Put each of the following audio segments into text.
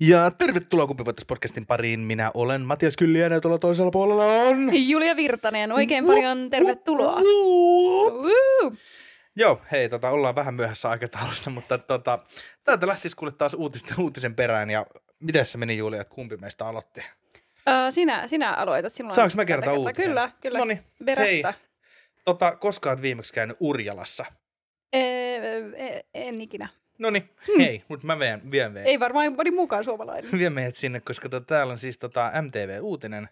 Ja tervetuloa Kupivoitas podcastin pariin. Minä olen Matias Kylliä ja tuolla toisella puolella on... Julia Virtanen, oikein paljon tervetuloa. Joo, hei, tota, ollaan vähän myöhässä aikataulusta, mutta tota, täältä lähtisi kuule taas uutisten, uutisen perään. Ja miten se meni Julia, että kumpi meistä aloitti? Öö, sinä, sinä aloitat silloin. Saanko mä kertoa uutisen? Kyllä, kyllä. Noniin, hei. Tota, koska olet viimeksi käynyt Urjalassa? Ee, en ikinä. No niin, hmm. hei, mutta mä vien, vien, vien. Ei varmaan moni mukaan suomalainen. Vien meidät sinne, koska tota, täällä on siis tota MTV-uutinen,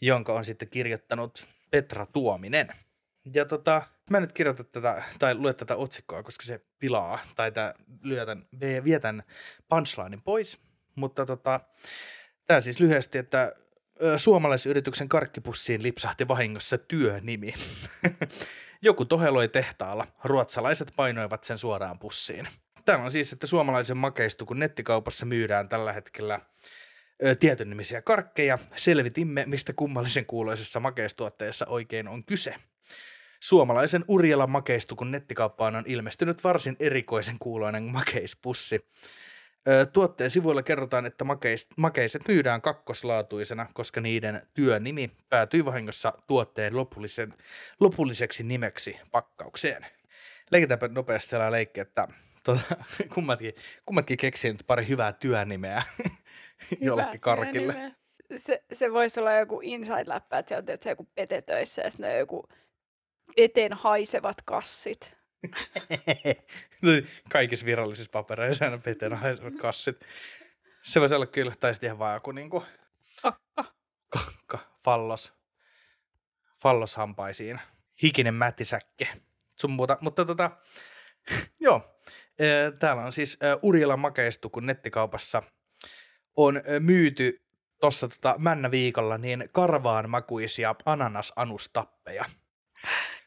jonka on sitten kirjoittanut Petra Tuominen. Ja tota, mä en nyt kirjoita tätä, tai lue tätä otsikkoa, koska se pilaa, tai tää lyö tämän, vie tämän punchlinein pois. Mutta tota, tää siis lyhyesti, että suomalaisyrityksen karkkipussiin lipsahti vahingossa työnimi. Joku toheloi tehtaalla, ruotsalaiset painoivat sen suoraan pussiin. Täällä on siis, että suomalaisen makeistukun nettikaupassa myydään tällä hetkellä tietyn nimisiä karkkeja. Selvitimme, mistä kummallisen kuuloisessa makeistuotteessa oikein on kyse. Suomalaisen Urjala makeistukun nettikauppaan on ilmestynyt varsin erikoisen kuuloinen makeispussi. Tuotteen sivuilla kerrotaan, että makeiset myydään kakkoslaatuisena, koska niiden työnimi päätyi vahingossa tuotteen lopulliseksi nimeksi pakkaukseen. Leikitaanpa nopeasti leikki, että tuota, kummatkin, kummatkin keksii nyt pari hyvää työnimeä jollekin karkille. Se, se voisi olla joku inside-läppä, että sieltä se joku petetöissä ja sitten joku eteen haisevat kassit. Kaikissa virallisissa papereissa aina peteen haisevat kassit. Se voisi olla kyllä, tai sitten ihan vaan joku niinku... Kakka. Kakka. Fallos. Falloshampaisiin. Hikinen mätisäkke. Sun muuta. Mutta tota, joo, Täällä on siis Urjala Makeistukun nettikaupassa on myyty tuossa tota männä viikolla niin karvaan makuisia ananasannustappeja.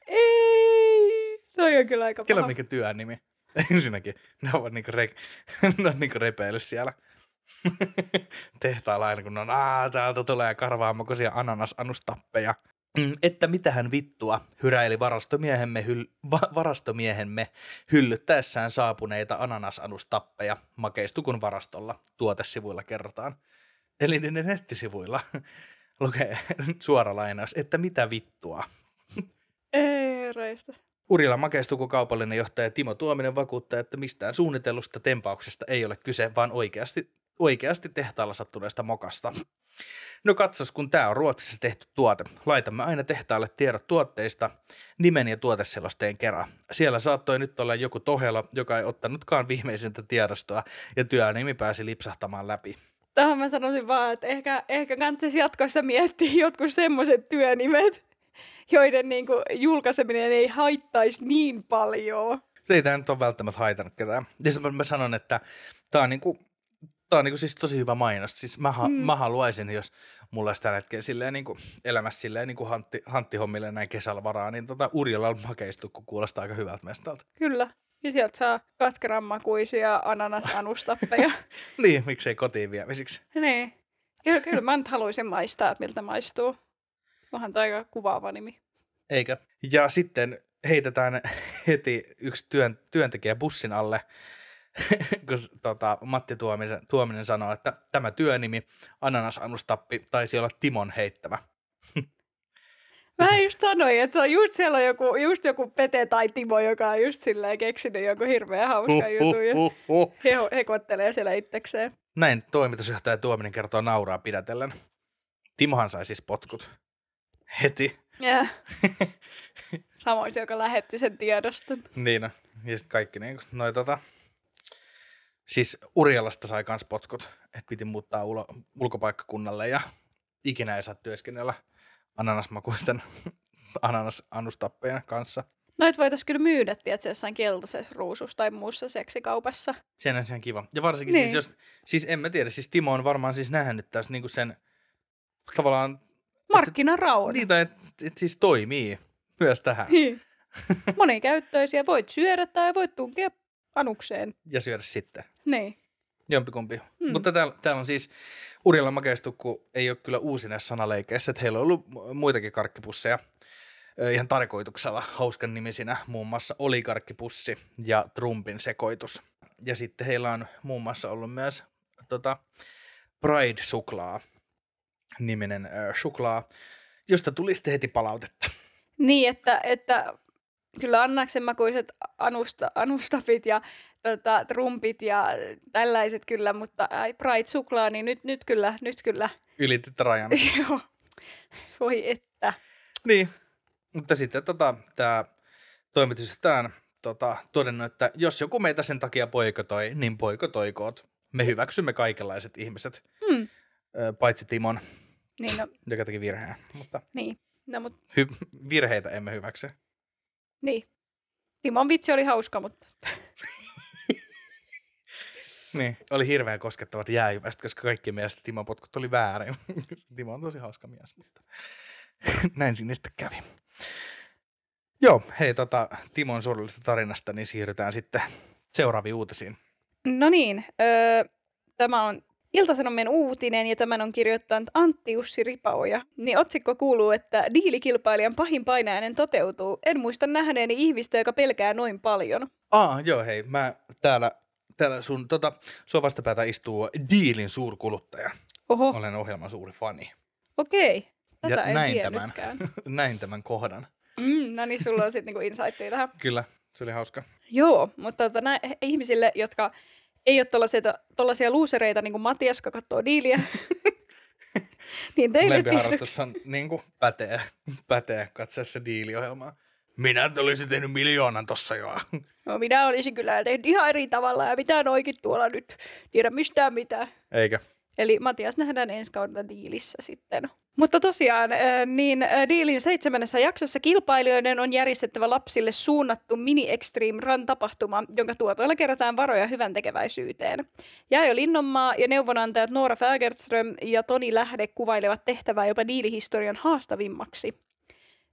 Ei, toi on kyllä aika paha. Kyllä mikä työnimi. Ensinnäkin, ne ovat niinku, re, ne on niinku repeily siellä tehtaalla aina, kun on, Aa, täältä tulee karvaan makuisia ananasannustappeja. Mm, että mitähän vittua, hyräili varastomiehemme, hyl- va- varastomiehemme hyllyttäessään saapuneita ananasanustappeja makeistukun varastolla tuotesivuilla kerrotaan. Eli ne nettisivuilla lukee suora lainaus, että mitä vittua. Ei reistä. Urilla makeistuku kaupallinen johtaja Timo Tuominen vakuuttaa, että mistään suunnitellusta tempauksesta ei ole kyse, vaan oikeasti, oikeasti tehtaalla sattuneesta mokasta. No katsos, kun tämä on Ruotsissa tehty tuote. Laitamme aina tehtaalle tiedot tuotteista nimen ja tuoteselosteen kerran. Siellä saattoi nyt olla joku tohelo, joka ei ottanutkaan viimeisintä tiedostoa ja työnimi pääsi lipsahtamaan läpi. Tähän mä sanoisin vaan, että ehkä, ehkä kannattaisi jatkossa miettiä jotkut semmoiset työnimet, joiden niin kuin, julkaiseminen ei haittaisi niin paljon. Se ei tämä nyt ole välttämättä haitannut ketään. Ja mä sanon, että tämä on niin kuin Tämä on niin kuin siis tosi hyvä mainos. Siis mä, mm. mä haluaisin, jos mulla olisi tällä hetkellä silleen niin kuin elämässä silleen niin kuin hantti, hanttihommille näin kesällä varaa, niin tota Urjalla makeistukku kuulostaa aika hyvältä mestalta. Kyllä. Ja sieltä saa katkeranmakuisia ananasanustappeja. niin, miksei kotiin viemisiksi. niin. Kyllä, kyllä mä nyt haluaisin maistaa, että miltä maistuu. Onhan tämä aika kuvaava nimi. Eikä. Ja sitten heitetään heti yksi työn, työntekijä bussin alle kun tota, Matti Tuominen, Tuominen sanoi, että tämä työnimi, ananasannustappi, taisi olla Timon heittämä. Mä just sanoin, että se on just siellä on joku, just joku Pete tai Timo, joka on just silleen keksinyt joku hirveän hauska juttu ja he hekottelee siellä itsekseen. Näin toimitusjohtaja Tuominen kertoo nauraa pidätellen. Timohan sai siis potkut. Heti. Yeah. Samoin se, joka lähetti sen tiedoston. niin no. Ja sitten kaikki niin, noi tota, siis Urjalasta sai kans potkut, että piti muuttaa ulo, ulkopaikkakunnalle ja ikinä ei saa työskennellä ananasmakuisten ananas-annustappejen kanssa. Noit voitaisiin kyllä myydä, tiedätkö, jossain keltaisessa ruusussa tai muussa seksikaupassa. Sehän on ihan kiva. Ja varsinkin Niin. siis, jos, siis en mä tiedä, siis Timo on varmaan siis nähnyt tässä niinku sen tavallaan, Markkinarauna. niitä, että et siis toimii myös tähän Niin. Monikäyttöisiä. Voit syödä tai voit tunkea anukseen. ja syödä sitten. Niin. Jompikumpi. Hmm. Mutta täällä, täällä on siis Urjalla makeistukku ei ole kyllä uusi näissä sanaleikeissä, että heillä on ollut mu- muitakin karkkipusseja ihan tarkoituksella hauskan nimisinä, muun muassa olikarkkipussi ja Trumpin sekoitus. Ja sitten heillä on muun muassa ollut myös tota, Pride-suklaa niminen ö, suklaa, josta tuli sitten heti palautetta. Niin, että, että kyllä Annaksen makuiset anusta, anustapit ja tota, trumpit ja tällaiset kyllä, mutta ai, Pride-suklaa, niin nyt, nyt kyllä, nyt kyllä. Ylitit rajan. Joo. Voi että. Niin, mutta sitten tota, tämä toimitusjohtaja tota, todennut, että jos joku meitä sen takia poikotoi, niin poikotoikoot. Me hyväksymme kaikenlaiset ihmiset, Hmm. paitsi Timon, Niin, no, joka teki virheen. Mutta niin. No, mut, hy- virheitä emme hyväksy. niin. Timon vitsi oli hauska, mutta Niin. Oli hirveän koskettavat jäähyvästä, koska kaikki mielestä Timon potkut oli väärin. Timo on tosi hauska mies, mutta näin sinne sitten kävi. Joo, hei tota, Timon surullisesta tarinasta, niin siirrytään sitten seuraaviin uutisiin. No niin, öö, tämä on Ilta-Sanomien uutinen ja tämän on kirjoittanut Antti Ussi Ripaoja. Niin otsikko kuuluu, että diilikilpailijan pahin painajainen toteutuu. En muista nähneeni ihmistä, joka pelkää noin paljon. Aa, joo hei, mä täällä, täällä sun, tota, sua vastapäätä istuu Diilin suurkuluttaja. Oho, Olen ohjelman suuri fani. okei. Tätä Ja en näin tiennytkään. Näin tämän kohdan. Mm, no niin, sulla on sitten niinku insightia tähän. Kyllä, se oli hauska. Joo, mutta tota, nä, ihmisille, jotka ei ole tollaisia luusereita, niin kuin Matias, joka katsoo diiliä, niin teille tiedoksi. Lempiharrastus on niin kuin, pätee, pätee katsoa se diiliohjelmaa. Minä olisin tehnyt miljoonan tossa jo. No minä olisin kyllä tehnyt ihan eri tavalla ja mitään oikein tuolla nyt tiedä mistään mitään. Eikä. Eli Matias nähdään ensi kaudella diilissä sitten. Mutta tosiaan, äh, niin äh, diilin seitsemännessä jaksossa kilpailijoiden on järjestettävä lapsille suunnattu Mini Extreme Run-tapahtuma, jonka tuotoilla kerätään varoja hyvän tekeväisyyteen. Jääjö Linnonmaa ja neuvonantajat Noora Fagerström ja Toni Lähde kuvailevat tehtävää jopa diilihistorian haastavimmaksi.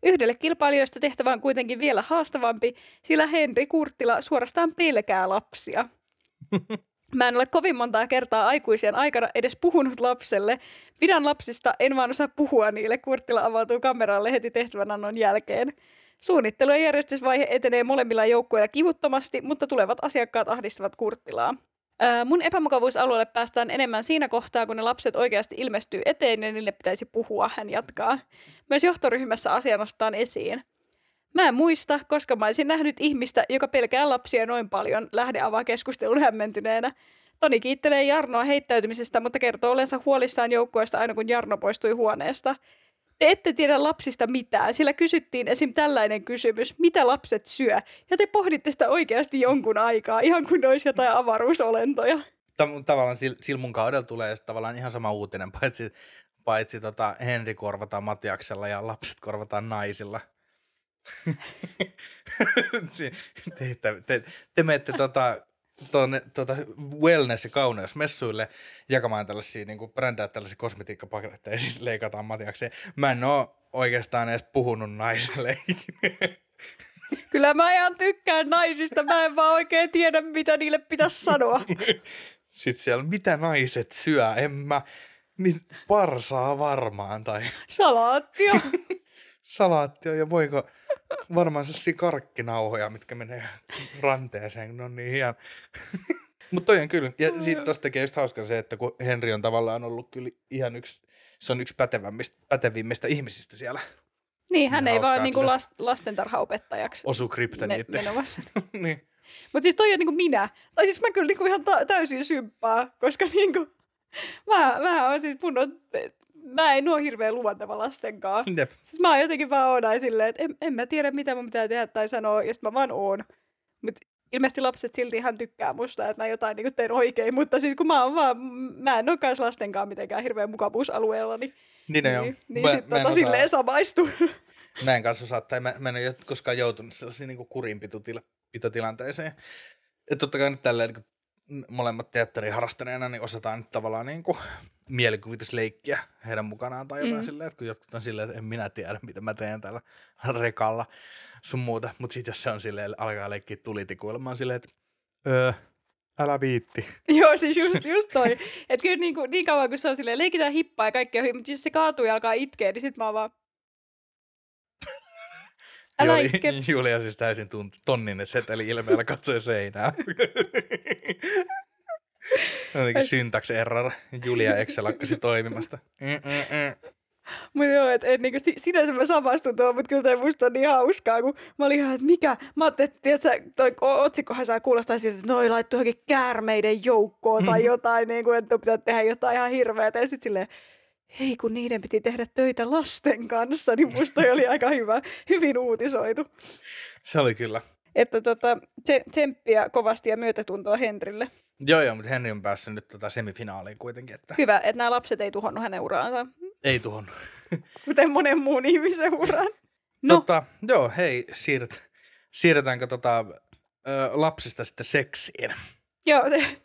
Yhdelle kilpailijoista tehtävä on kuitenkin vielä haastavampi, sillä Henri Kurttila suorastaan pelkää lapsia. Mä en ole kovin montaa kertaa aikuisien aikana edes puhunut lapselle. Pidän lapsista, en vaan osaa puhua niille. Kurttila avautuu kameralle heti tehtävänannon jälkeen. Suunnittelu ja järjestysvaihe etenee molemmilla joukkueilla kivuttomasti, mutta tulevat asiakkaat ahdistavat Kurttilaa. Mun epämukavuusalueelle päästään enemmän siinä kohtaa, kun ne lapset oikeasti ilmestyy eteen ja niille pitäisi puhua, hän jatkaa. Myös johtoryhmässä asia nostetaan esiin. Mä en muista, koska mä olisin nähnyt ihmistä, joka pelkää lapsia noin paljon, lähde avaa keskustelun hämmentyneenä. Toni kiittelee Jarnoa heittäytymisestä, mutta kertoo olensa huolissaan joukkueesta aina kun Jarno poistui huoneesta. Te ette tiedä lapsista mitään, sillä kysyttiin esim. tällainen kysymys, mitä lapset syö, ja te pohditte sitä oikeasti jonkun aikaa, ihan kuin olisi jotain avaruusolentoja. Ta- tavallaan sil- sillä mun kaudella tulee tavallaan ihan sama uutinen, paitsi, paitsi tota Henri korvataan Matiaksella ja lapset korvataan naisilla. Si- te, te, te, te menette tota, tuonne tota wellness- ja kauneusmessuille jakamaan tällaisia, niin kuin brändää tällaisia kosmetiikkapaketteja ja sitten leikataan Matiakseen. Mä en oo oikeastaan edes puhunut naiselle. Kyllä mä ihan tykkään naisista, mä en vaan oikein tiedä, mitä niille pitäisi sanoa. Sitten siellä, mitä naiset syö, en mä, mit, parsaa varmaan, tai Salaattia. Salaattia, ja voiko varmaan sellaisia karkkinauhoja, mitkä menee ranteeseen, ne on niin hieno. Mutta toi on kyllä, ja sitten tosta tekee just hauska se, että kun Henri on tavallaan ollut kyllä ihan yksi, se on yksi pätevimmistä, pätevimmistä ihmisistä siellä, Niin, hän Ihan ei vaan niinku last, lastentarhaopettajaksi osuu me, kryptoniitti. menovassa. niin. Mutta siis toi on niinku minä. Tai siis mä kyllä niinku ihan ta- täysin symppaa, koska niinku, mä, mä oon siis mun on, mä en oo hirveän luonteva lastenkaan. Jep. Siis mä oon jotenkin vaan oon silleen, että en, en mä tiedä mitä mun pitää tehdä tai sanoa, ja sit mä vaan oon. Mut ilmeisesti lapset silti ihan tykkää musta, että mä jotain niin teen oikein, mutta siis kun mä oon vaan, mä en ole kanssa lastenkaan mitenkään hirveän mukavuusalueella, niin, Niin, niin, joo. niin Mä- sit mä tota osaa- silleen samaistu. Mä en kanssa osaa, tai mä, mä en ole koskaan joutunut sellaisiin niin kurinpitotilanteeseen. Että totta kai nyt tälleen niin molemmat teatterin harrastaneena, niin osataan nyt tavallaan niin kuin mielikuvitusleikkiä heidän mukanaan tai jotain Mm. silleen, että kun jotkut on silleen, että en minä tiedä, mitä mä teen täällä rekalla sun muuta. Mutta sitten jos se on silleen, alkaa leikkiä tulitikuilla, mä oon silleen, että öö, älä viitti. Joo, siis just, just toi. Että kyllä niin, kuin, niin kauan kun se on silleen, leikitään hippaa ja kaikki on hyvin, mutta jos se kaatuu ja alkaa itkeä, niin sit mä oon vaan... Älä Juli- itke. Julia siis täysin tunt- tonninen seteli ilmeellä katsoi seinää. Jotenkin syntax error. Julia Excel lakkasi toimimasta. Mm-mm-mm. Mutta joo, että et, niinku, si- sinänsä mä samastun tuohon, mutta kyllä toi musta on niin hauskaa, kun mä olin ihan, että mikä, mä ajattelin, että tiedätkö, toi otsikkohan saa kuulostaa siltä, että noi laittu johonkin käärmeiden joukkoon tai jotain, niin kuin, että pitää tehdä jotain ihan hirveätä. Ja sitten silleen, hei kun niiden piti tehdä töitä lasten kanssa, niin musta oli aika hyvä, hyvin uutisoitu. Se oli kyllä. Että tota, tse- tsemppiä kovasti ja myötätuntoa Henrille. Joo, joo, mutta Henry on päässyt nyt tota semifinaaliin kuitenkin, että Hyvä, että nämä lapset ei tuhonnut hänen uraansa, ei tuohon. kuten monen muun ihmisen uraan. No, Tota, joo, hei, siirret, siirretäänkö tota, ö, lapsista sitten seksiin? joo, se...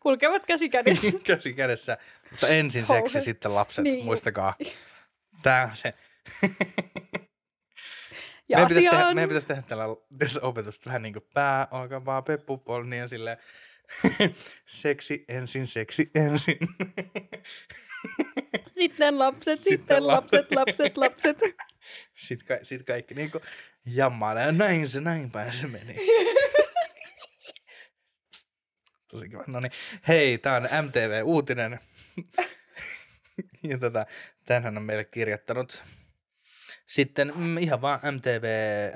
kulkevat käsi kädessä. Käsi kädessä. Mutta ensin Kauhe. seksi, sitten lapset, Niin. muistakaa. Tää on se. Ja meidän, pitäisi asia tehdä, on... meidän pitäisi tehdä tällä tässä opetusta vähän niin kuin pää, olkaa vaan peppupol, niin on silleen, seksi ensin, seksi ensin. Sitten lapset, sitten, Sitten lapset, lapset. lapset, lapset. Sitten, ka- sit kaikki niin kuin jammailee, ja näin se, näin päin se meni. Tosi kiva. No niin, hei, tää on MTV-uutinen. ja tota, tänhän on meille kirjoittanut sitten mm, ihan vaan MTV,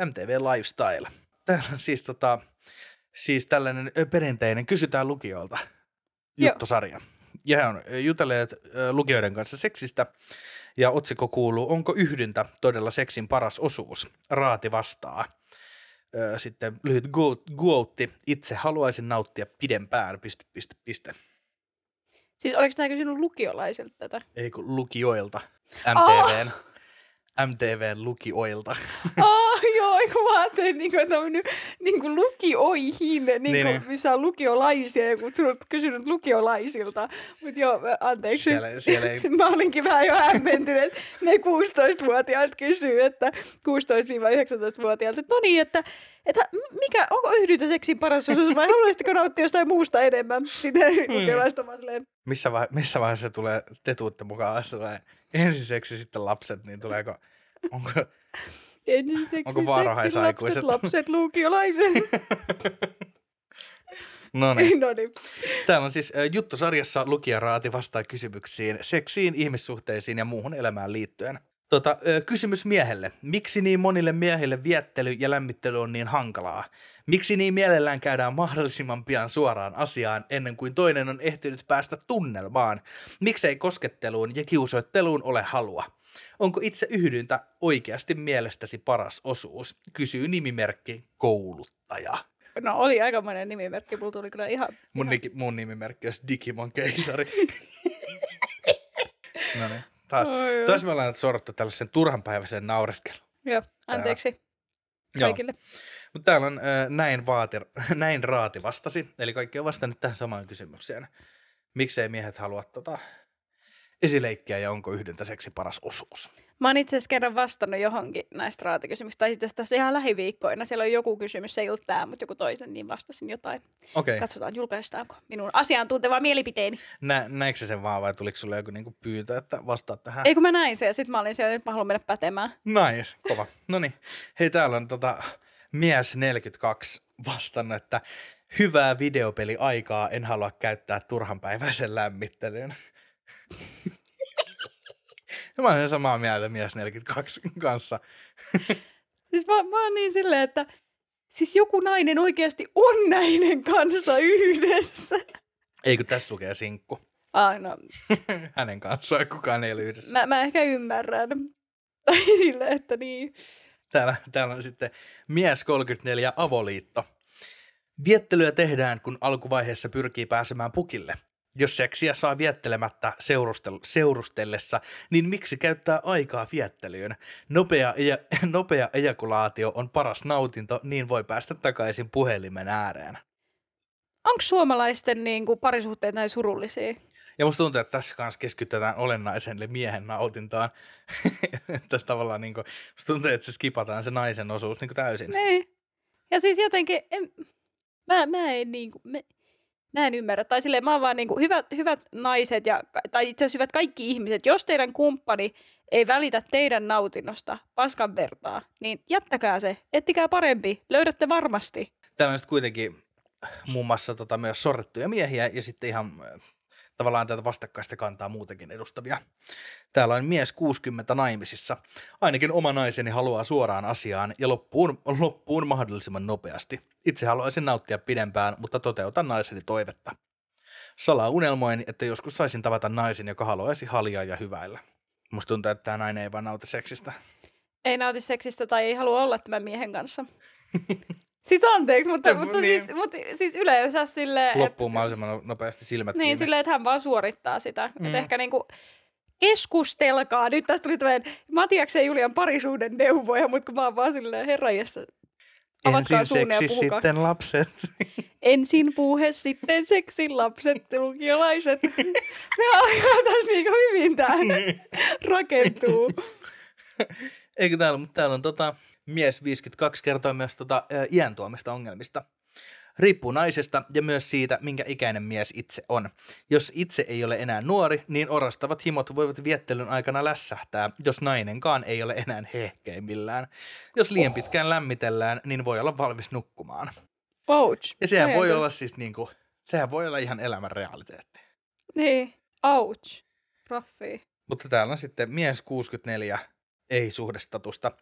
MTV Lifestyle. Täällä on siis, tota, siis tällainen perinteinen kysytään lukijoilta juttusarja. Ja he on jutelleet lukijoiden kanssa seksistä. Ja otsikko kuuluu, onko yhdyntä todella seksin paras osuus? Raati vastaa. Sitten lyhyt quote, itse haluaisin nauttia pidempään, piste, piste, piste. Siis oliko tämä kysynyt lukiolaisilta tätä? Ei kun lukijoilta. MTVn. MTVn lukijoilta. Oh, joo, kun mä ajattelin, niin kuin, että on mennyt niin kuin lukioihin, niin kuin, Niin, niin. missä on lukiolaisia ja kutsunut, kysynyt lukiolaisilta. Mutta joo, anteeksi. Siellä, siellä ei, Mä olinkin vähän jo hämmentynyt, että ne 16-vuotiaat kysyy, että 16-19-vuotiaat, että no niin, että, että mikä, onko yhdyntäseksin paras osuus vai haluaisitko nauttia jostain muusta enemmän? Sitten Hmm. lukiolaiset on vaan silleen, missä, vai, missä vaiheessa tulee te tuutte mukaan? Sitten tulee ensin seksi, sitten lapset, niin tuleeko, onko, ensin seksi, Onko varhaisaikuiset? lapset, lapset, lukiolaiset. no niin. no niin. Täällä on siis juttusarjassa lukijaraati vastaa kysymyksiin seksiin, ihmissuhteisiin ja muuhun elämään liittyen. Tota, kysymys miehelle. Miksi niin monille miehille viettely ja lämmittely on niin hankalaa? Miksi niin mielellään käydään mahdollisimman pian suoraan asiaan ennen kuin toinen on ehtinyt päästä tunnelmaan? Miksei kosketteluun ja kiusoitteluun ole halua? Onko itse yhdyntä oikeasti mielestäsi paras osuus? Kysyy nimimerkki kouluttaja. No oli aikamoinen nimimerkki, mulla tuli kyllä ihan... Mun, ihan... niki, mun nimimerkki olisi Digimon keisari. no niin, taas, Oi, taas me ollaan sorttu tällaisen turhanpäiväisen naureskelun. Joo, anteeksi Joo. kaikille. Mutta täällä on äh, näin, vaati, näin raati vastasi, eli kaikki on vastannut tähän samaan kysymykseen. Miksei miehet halua tota, esileikkiä ja onko yhdyntäseksi paras osuus? Mä oon itse asiassa kerran vastannut johonkin näistä raatikysymyksistä, tai sitten tässä ihan lähiviikkoina. Siellä on joku kysymys, se ei ollut tämä, mutta joku toinen, niin vastasin jotain. Okei, okay. Katsotaan, julkaistaanko minun asiantunteva mielipiteeni. Nä, näikö sä sen vaan vai tuliko sulle joku niinku pyyntö, että vastaat tähän? Ei kun mä näin sen, ja sitten mä olin siellä, nyt mä haluan mennä pätemään. Nice, kova. No niin. Hei, täällä on tota, mies 42 vastannut, että hyvää videopeliaikaa en halua käyttää turhanpäiväisen lämmittelyyn. Mä olen samaa mieltä mies 42 kanssa. Siis mä, mä oon niin silleen, että siis joku nainen oikeasti on näiden kanssa yhdessä. Ei kun tässä lukee sinkku. Ah, no, Hänen kanssaan kukaan ei ole yhdessä. mä, mä ehkä ymmärrän. Tai silleen, että niin. Täällä, täällä on sitten mies 34 avoliitto. Viettelyä tehdään, kun alkuvaiheessa pyrkii pääsemään pukille. Jos seksiä saa viettelemättä seurustel- seurustellessa, niin miksi käyttää aikaa viettelyyn? Nopea, eja- nopea ejakulaatio on paras nautinto, niin voi päästä takaisin puhelimen ääreen. Onko suomalaisten niin kuin, parisuhteet näin surullisia? Ja musta tuntuu, että tässä kanssa keskitytään olennaisen eli miehen nautintaan. tässä tavallaan niin kuin, musta tuntuu, että se skipataan se naisen osuus niin kuin täysin. Niin. Ja siis jotenkin, en, mä, mä en niin kuin, mä, mä en ymmärrä. Tai silleen mä oon vaan niin kuin, hyvät, hyvät naiset, ja, tai itse asiassa hyvät kaikki ihmiset, jos teidän kumppani ei välitä teidän nautinnosta paskan vertaa, niin jättäkää se, ettikää parempi, löydätte varmasti. Täällä on sitten kuitenkin muun muassa tota, myös sorrettuja miehiä ja sitten ihan tavallaan tätä vastakkaista kantaa muutenkin edustavia. Täällä on mies 60 naimisissa. Ainakin oma naiseni haluaa suoraan asiaan ja loppuun, loppuun mahdollisimman nopeasti. Itse haluaisin nauttia pidempään, mutta toteutan naiseni toivetta. Salaa unelmoin, että joskus saisin tavata naisen, joka haluaisi haljaa ja hyväillä. Musta tuntuu, että tämä nainen ei vaan nauti seksistä. Ei nauti seksistä tai ei halua olla tämän miehen kanssa. Siis anteeksi, mutta, Ja, mutta, niin. siis, mutta siis yleensä silleen, Loppuun mahdollisimman nopeasti silmät Niin, kiinni. silleen, että hän vaan suorittaa sitä. Mm. Että ehkä niinku keskustelkaa. Nyt tästä tuli tämmöinen Matiaksen ja Julian parisuuden neuvoja, mutta kun mä oon vaan silleen, herranjesta, avatkaa Ensin seksi, sitten lapset. Ensin puhe, sitten seksi, lapset, lukiolaiset. Me aikaan tässä niinku hyvin tää rakentuu. Eikö täällä, mutta täällä on tota, mies 52 kertoo myös tota, ä, iän tuomista ongelmista. Riippuu naisesta ja myös siitä, minkä ikäinen mies itse on. Jos itse ei ole enää nuori, niin orastavat himot voivat viettelyn aikana lässähtää, jos nainenkaan ei ole enää hehkeimmillään. Jos liian pitkään lämmitellään, niin voi olla valmis nukkumaan. Ouch. Ja sehän voi olla siis niinku, sehän voi olla ihan elämän realiteetti. Niin, ouch. Raffi. Mutta täällä on sitten mies 64, ei suhdestatusta.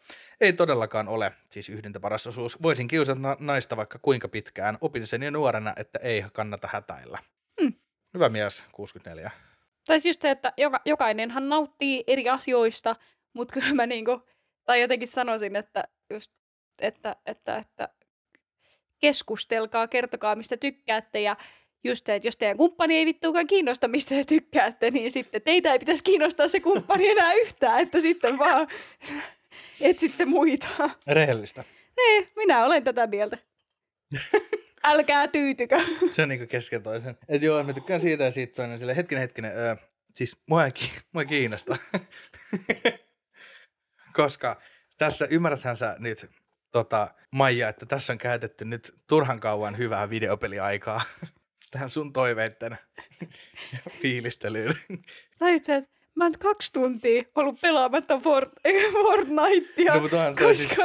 Ei todellakaan ole, siis yhdintä paras osuus. Voisin kiusata na- naista vaikka kuinka pitkään. Opin sen jo nuorena, että ei kannata hätäillä. Hmm. Hyvä mies, 64. Tai siis just se, että joka, jokainenhan nauttii eri asioista, mutta kyllä mä niinku, tai jotenkin sanoisin, että just, että, että, että keskustelkaa, kertokaa mistä tykkäätte ja just se, että jos teidän kumppani ei vittuakaan kiinnosta, mistä te tykkäätte, niin sitten teitä ei pitäisi kiinnostaa se kumppani enää yhtään, että sitten vaan etsitte muita. Rehellistä. Ei, minä olen tätä mieltä. Älkää tyytykö. Se on niinku kesken toisen. Et joo, mä tykkään siitä ja siitä toinen sille hetkinen, hetkinen. Öö, siis mua ei, mua ei kiinnosta. Koska tässä, ymmärräthän sä nyt, tota, Maija, että tässä on käytetty nyt turhan kauan hyvää videopeliaikaa tähän sun toiveitten fiilistelyyn. Tai itse, että mä oon kaksi tuntia ollut pelaamatta Fort, Fortnitea, No, mutta toi siis-.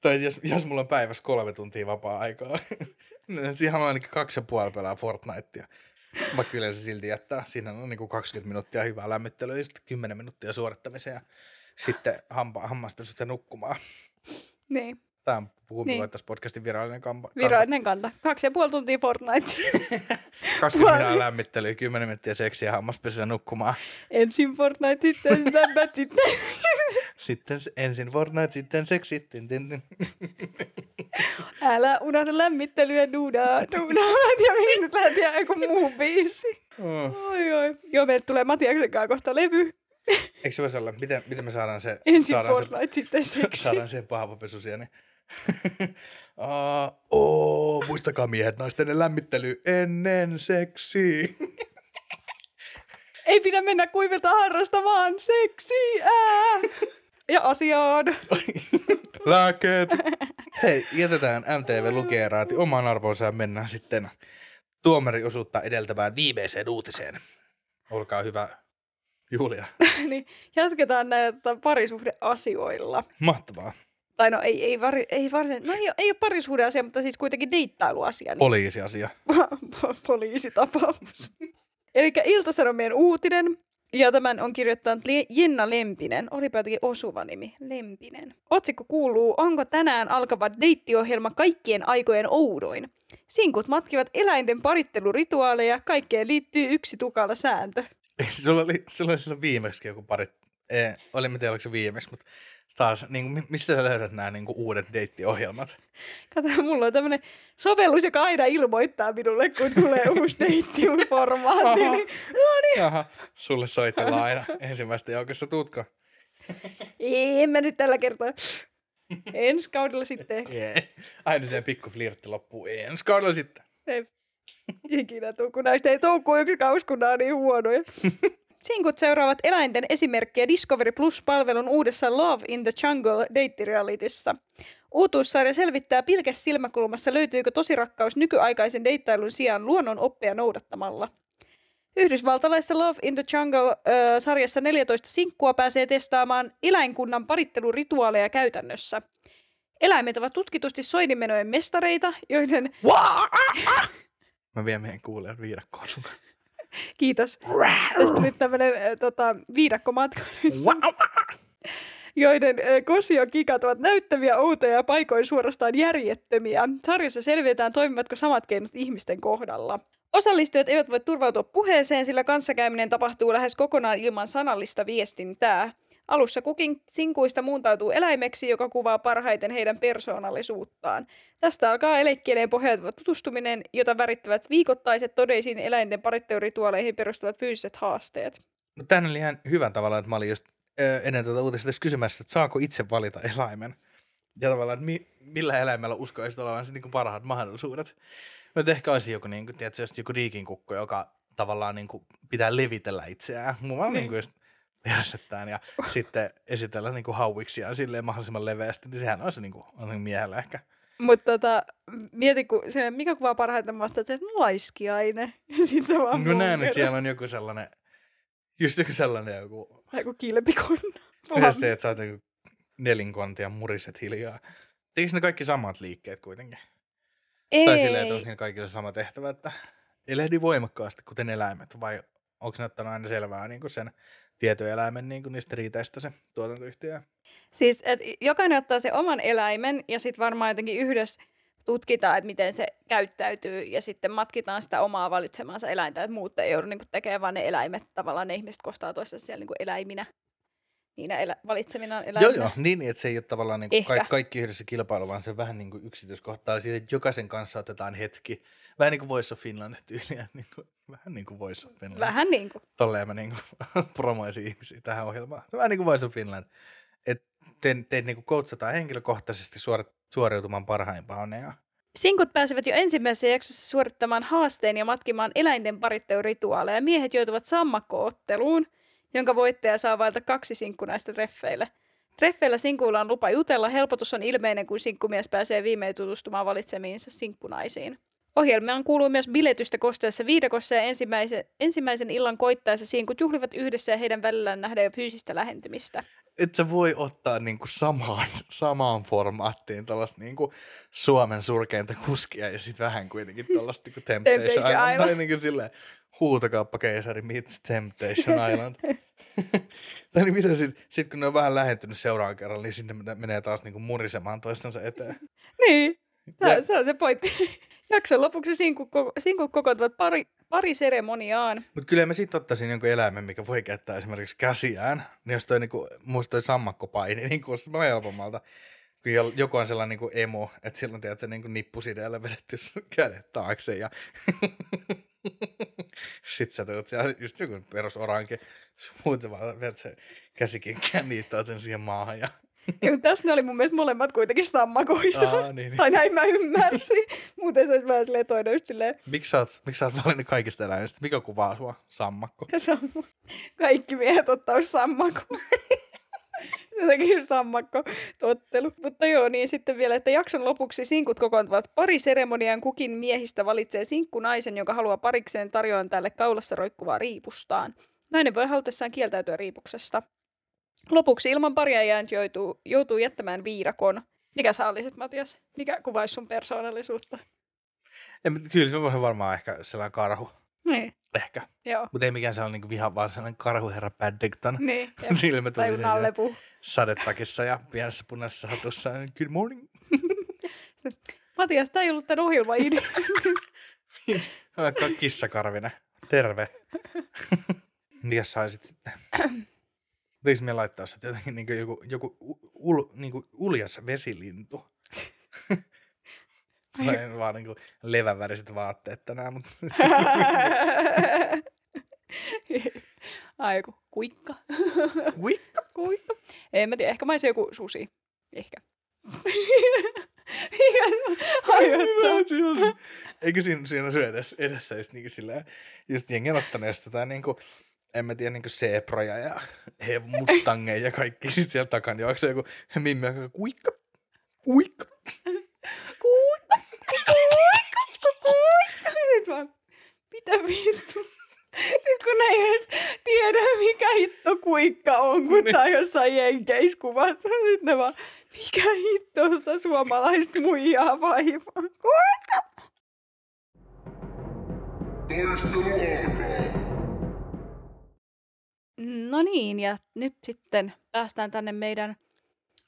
Tai jos, jos mulla on päivässä kolme tuntia vapaa-aikaa, niin siihen on ainakin kaksi ja puoli pelaa Fortnitea. Vaikka yleensä silti jättää. Siinä on niin kuin 20 minuuttia hyvää lämmittelyä ja sitten 10 minuuttia suorittamiseen ja sitten hampa, hammaspesusta nukkumaan. Niin, Tämä on puhumilla Niin. tässä podcastin virallinen kampa. virallinen kanta. Kaksi ja puoli tuntia Fortnite. 20 minuuttia lämmittelyä, 10 minuuttia seksiä, hammaspesuja ja nukkumaan. Ensin Fortnite, sitten Snapchat, sitten... Sitten se- ensin Fortnite, sitten seksi. Tin, tin, tin. Älä unohda lämmittelyä, duudaa, duudaa. Tiedä, mihin nyt lähtee joku muu biisi. Oh. Oi, oi. Joo, meille tulee Matiaksen kanssa kohta levy. Eikö se voisi olla, miten, miten me saadaan se, Ensin saadaan se Fortnite, sitten seksi. saadaan pahvapesu siellä. Niin. uh, oh, muistakaa miehet, naisten lämmittely ennen seksiä. Ei pidä mennä kuivilta harrastamaan seksiä. Ja asiaan. Lääkkeet. Hei, jätetään MTV Lukeeraati omaan arvoonsa ja mennään sitten tuomariosuutta edeltävään viimeiseen uutiseen. Olkaa hyvä, Julia. niin jatketaan tota, parisuhdeasioilla. Mahtavaa. Tai no ei, ei, vari, ei varsinaisesti, no ei, ole- ei ole parisuhdeasia, mutta siis kuitenkin deittailuasia. Niin Poliisiasia. po- poliisitapaus. Eli Iltasanomien uutinen, ja tämän on kirjoittanut Jenna Lempinen. Olipa jotenkin osuva nimi, Lempinen. Otsikko kuuluu, onko tänään alkava deittiohjelma kaikkien aikojen oudoin? Sinkut matkivat eläinten parittelurituaaleja, kaikkeen liittyy yksi tukala sääntö. Sulla oli, sulla oli silloin viimeksi joku pari, ei, oli en tiedä oliko se viimeksi, mutta taas, niin kuin, mistä sä löydät nämä niin kuin, uudet deittiohjelmat? Kato, mulla on tämmöinen sovellus, joka aina ilmoittaa minulle, kun tulee uusi deittiformaatti. niin, no niin. Jaha, sulle soitellaan aina ensimmäistä joukossa, tuutko? En mä nyt tällä kertaa. Ensi kaudella sitten. Yeah. Aina se pikku flirtti loppuu ensi kaudella sitten. Ei ikinä tuu, kun näistä ei tuu kuin yksi kaus, kun nämä on niin huonoja. Sinkut seuraavat eläinten esimerkkejä Discovery Plus-palvelun uudessa Love in the Jungle deittirialitissa. Uutuussarja selvittää pilkäs silmäkulmassa, löytyykö tosirakkaus nykyaikaisen deittailun sijaan luonnon oppeja noudattamalla. Yhdysvaltalaisessa Love in the Jungle-sarjassa 14 sinkkua pääsee testaamaan eläinkunnan parittelurituaaleja käytännössä. Eläimet ovat tutkitusti soidinmenojen mestareita, joiden... Mä vien meidän kuulijan viidakkoon. Kiitos. Tästä nyt tämmönen äh, tota, viidakkomatka. joiden äh, kosiokikat ovat näyttäviä, outoja ja paikoin suorastaan järjettömiä. Sarjassa selvitetään, toimivatko samat keinot ihmisten kohdalla. Osallistujat eivät voi turvautua puheeseen, sillä kanssakäyminen tapahtuu lähes kokonaan ilman sanallista viestintää. Alussa kukin sinkuista muuntautuu eläimeksi, joka kuvaa parhaiten heidän persoonallisuuttaan. Tästä alkaa elekkieleen pohjautuva tutustuminen, jota värittävät viikoittaiset todeisiin eläinten paritteurituaaleihin perustuvat fyysiset haasteet. No, Tämä oli ihan hyvän tavalla, että mä olin just ö, ennen tätä uutista tässä kysymässä, että saako itse valita eläimen. Ja tavallaan, että mi, millä eläimellä uskoisit olevan niin parhaat mahdollisuudet. Mutta ehkä olisi joku, niin kuin, tiedätkö, joku riikinkukko, joka tavallaan niin kuin, pitää levitellä itseään. Mulla on Niin. niin kuin just persettään ja sitten esitellä niin kuin hauiksiaan silleen mahdollisimman leveästi, niin sehän olisi niin kuin, on miehellä ehkä. Mutta tota, mieti, kun se, mikä kuvaa parhaiten musta, että se on laiskiainen. Sitten vaan No näen, että siellä on joku sellainen, just joku sellainen joku, joku kilpikonna. sitten että sä oot joku nelinkonti ja muriset hiljaa. Tekisikö ne kaikki samat liikkeet kuitenkin? Ei. Tai silleen, että onko kaikilla sama tehtävä, että elehdi voimakkaasti, kuten eläimet, vai onko ne ottanut aina selvää niin kuin sen tietyn eläimen niin kuin niistä riiteistä se tuotantoyhtiö? Siis, että jokainen ottaa se oman eläimen ja sitten varmaan jotenkin yhdessä tutkitaan, että miten se käyttäytyy ja sitten matkitaan sitä omaa valitsemaansa eläintä, että muut ei joudu niin tekemään, vaan ne eläimet, tavallaan ne ihmiset kohtaa toisensa siellä niin eläiminä, niinä elä- valitseminaan Joo, eläiminä. joo, niin, että se ei ole tavallaan niin kuin Ehkä. ka- kaikki yhdessä kilpailu, vaan se vähän niin kuin yksityiskohtaa siitä, että jokaisen kanssa otetaan hetki. Vähän niin kuin Voice of Finland tyyliä, niin kuin, vähän niin kuin Voice of Finland. Vähän niin kuin. Tolleen mä niin kuin promoisin ihmisiä tähän ohjelmaan. Vähän niin kuin Voice of Finland. Että te, teitä niin kuin coachataan henkilökohtaisesti suori, suoriutumaan parhaimpaan onnea. Sinkut pääsevät jo ensimmäisessä jaksossa suorittamaan haasteen ja matkimaan eläinten paritteurituaaleja. Miehet joutuvat sammakkootteluun, jonka voittaja saa vailta kaksi sinkkunaista treffeille. Treffeillä sinkuilla on lupa jutella. Helpotus on ilmeinen, kun sinkkumies pääsee viimein tutustumaan valitsemiinsa sinkkunaisiin. Ohjelmaan kuuluu myös biletystä kosteessa viidakossa ja ensimmäisen, ensimmäisen illan koittaessa sinkut juhlivat yhdessä ja heidän välillään nähdään jo fyysistä lähentymistä. Et sä voi ottaa niinku samaan, samaan formaattiin tällaista niinku Suomen surkeinta kuskia ja sitten vähän kuitenkin tällaista niinku Temptation, Island. Island. Tai niinku silleen huutokauppakeisari meets Temptation Island. tai niin mitä sit, sit kun ne on vähän lähentynyt seuraavan kerran, niin sinne menee- taas niinku murisemaan toistensa eteen. Niin, Ja- se on se pointti. Jakson lopuksi sinkut, koko, sinkut kokoontuvat pari, pari seremoniaan. Mutta kyllä mä sitten ottaisin jonkun eläimen, mikä voi käyttää esimerkiksi käsiään. Niin jos toi niinku, muista toi sammakkopaini, niin kuulostaa helpommalta. Kun jo- joku on sellainen niinku emo, että silloin tiedät, se niinku nippusideellä vedetty sun kädet taakse ja sit sä tulet siellä just joku perus oranki, muuten vaan vedät se käsikinkään niittää sen siihen maahan ja Ja tässä ne oli mun mielestä molemmat kuitenkin sammakoita. Aa, niin, niin. Tai näin mä ymmärsin. Muuten se olisi vähän silleen toinen just silleen, Miksi sä, oot, miksi sä oot valinnut kaikista eläimistä? Mikä kuvaa sua? Sammakko. sammu. Kaikki miehet ottaisi sammakko. Jotenkin sammakko tottelu. Mutta joo, niin sitten vielä, että jakson lopuksi sinkut kokoontuvat pari seremoniaan. Kukin miehistä valitsee sinkkunaisen, joka haluaa parikseen tarjoan tälle kaulassa roikkuvaa riipustaan. Nainen voi halutessaan kieltäytyä riipuksesta. Lopuksi ilman paria jäänyt joutuu, joutuu jättämään viidakon. Mikä sä olisit, Matias? Mikä kuvaisi sun persoonallisuutta? En, kyllä se on varmaan ehkä sellainen karhu. Niin, Ehkä. joo. Mutta ei mikään sellainen niinku viha, vaan sellainen karhuherra Paddington. Niin. Silmä tuli nallepuu. sadetakissa ja pienessä punaisessa hatussa. Good morning. Matias, tämä ei ollut tämän ohjelman idea. Kissakarvinen. Terve. Mikä saisit sitten? Pitäisikö me laittaa se jotenkin niin joku, joku ul, niinku uljas vesilintu. Se on vaan niinku leväväriset vaatteet tänään, mutta Aiku, kuikka. Kuikka? kuikka. En mä tiedä, ehkä mä olisin joku susi. Ehkä. Eikö siinä, siinä syö edessä, edessä just niinku silleen, just ottanut just tota niinku, en mä tiedä, niinku seeproja ja he mustangeja ja kaikki. Sitten siellä takana juoksee joku mimmi, joka. Kuikka, kuikka, kuikka. Sitten vaan, mitä vittu? Sitten kun ei edes tiedä, mikä hitto kuikka on, kun Niin. tää on jossain jenkeiskuvat. Sitten ne vaan, mikä hitto tota suomalaista muijaa vaivaa. Kuikka! Taistelu alkaa. No niin, ja nyt sitten päästään tänne meidän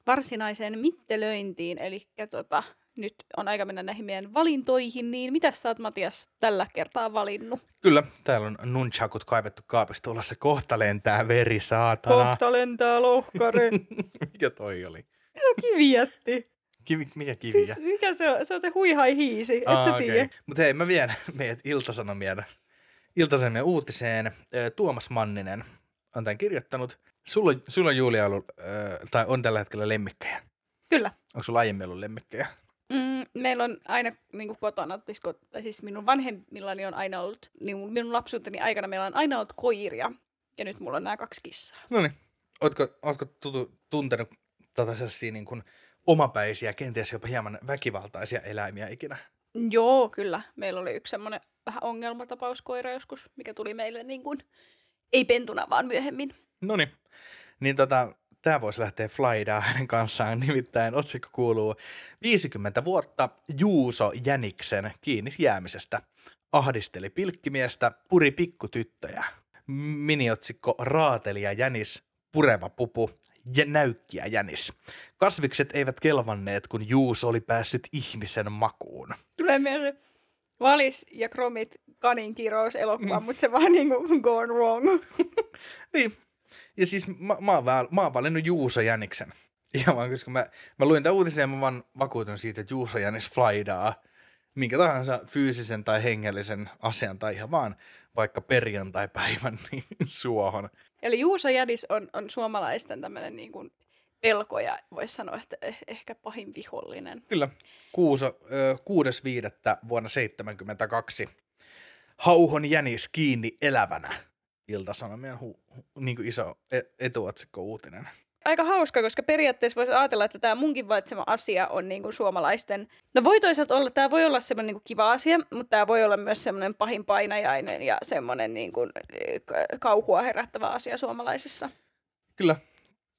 varsinaiseen mittelöintiin. Eli tota, nyt on aika mennä näihin meidän valintoihin. Niin mitä sä oot Matias tällä kertaa valinnut? Kyllä, täällä on nunchakut kaivettu kaapista ulos. Se kohta lentää veri, saatana. Kohta lentää lohkare. Mikä toi oli? Se on kivijätti. Kivi, mikä kivi? Siis mikä se on? Se on se huihai hiisi, et sä tiedä. Mutta hei, mä vien meidät Iltasanomien, Iltasanomien uutiseen. Tuomas Manninen on tämän kirjoittanut. Sulla, on- sulla on Julia ollut, ö, tai on tällä hetkellä lemmikkejä. Kyllä. Onko sulla aiemmin ollut lemmikkejä? Mm, meillä on aina niin kuin kotona, tai siis tai siis minun vanhemmillani on aina ollut, niin minun lapsuuteni aikana meillä on aina ollut koiria. Ja nyt mulla on nämä kaksi kissaa. No niin. Ootko, ootko tutu, tuntenut tota sellaisia niin kuin omapäisiä, kenties jopa hieman väkivaltaisia eläimiä ikinä? Joo, kyllä. Meillä oli yksi semmoinen vähän ongelmatapauskoira joskus, mikä tuli meille niin kuin, ei pentuna, vaan myöhemmin. No niin. Niin tota, tämä voisi lähteä flydaa hänen kanssaan, nimittäin otsikko kuuluu 50 vuotta Juuso Jäniksen kiinni jäämisestä. Ahdisteli pilkkimiestä, puri pikkutyttöjä. Miniotsikko Raatelija Jänis, pureva pupu ja näykkiä Jänis. Kasvikset eivät kelvanneet, kun Juuso oli päässyt ihmisen makuun. Tulee mieleen Valis ja Kromit kanin kirous elokuva, mm. mutta se vaan niin kuin gone wrong. Niin. Ja siis mä, mä, oon, väl, mä oon valinnut Juuso Jäniksen. Ihan vaan, koska mä, mä luin tämän uutisen ja mä vaan vakuutun siitä, että Juuso Jänis flydaa minkä tahansa fyysisen tai hengellisen asian tai ihan vaan vaikka perjantai-päivän niin suohon. Eli Juuso Jadis on, on suomalaisten tämmöinen niin kuin pelko ja voisi sanoa, että eh- ehkä pahin vihollinen. Kyllä. Kuuso, ö, 6.5. vuonna 1972. Hauhon jänis kiinni elävänä. Iltasanomien hu- hu- niin kuin iso e- etuotsikko uutinen. Aika hauska, koska periaatteessa voisi ajatella, että tämä munkin valitsema asia on niin kuin suomalaisten... No voi toisaalta olla, tämä voi olla semmoinen niin kuin kiva asia, mutta tämä voi olla myös semmoinen pahin painajainen ja semmoinen niin kuin kauhua herättävä asia suomalaisissa. Kyllä.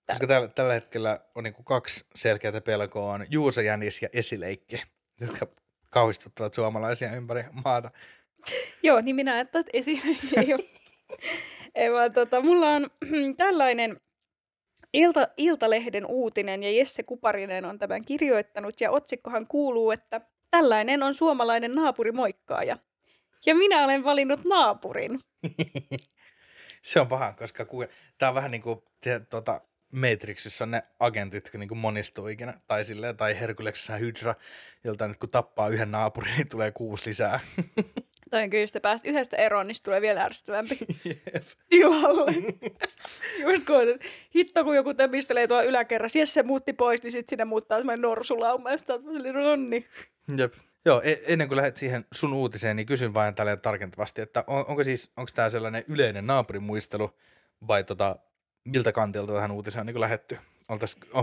Koska tällä, tällä hetkellä on niin kaksi selkeää pelkoa, on Juuso Jänis ja Esileikki, jotka kauhistuttavat suomalaisia ympäri maata. Joo, niin minä että esille ei ole. Ei vaan tota, mulla on tällainen Ilta, Iltalehden uutinen ja Jesse Kuparinen on tämän kirjoittanut ja otsikkohan kuuluu, että tällainen on suomalainen naapurimoikkaaja. Ja minä olen valinnut naapurin. Se on paha, koska kuka, tämä on vähän niin kuin te, tota, Matrixissa ne agentit, niin kuin monistuu ikinä, tai, silleen, tai Herkulesissa Hydra, jolta nyt kun tappaa yhden naapurin, niin tulee kuusi lisää. Tai kyllä, jos pääst yhdestä eroon, niin tulee vielä ärsyttävämpi tilalle. Just kun, että hitto kun joku töpistelee tuolla yläkerrassa, jos se muutti pois, niin sitten sinne muuttaa semmoinen norsulauma, ja sitten oot silleen, nonni. Jep. Joo, e- ennen kuin lähdet siihen sun uutiseen, niin kysyn vain tälle tarkentavasti, että on, onko siis, onko tämä sellainen yleinen naapurimuistelu vai tota, miltä kantilta tähän uutiseen on niin lähetty? Onko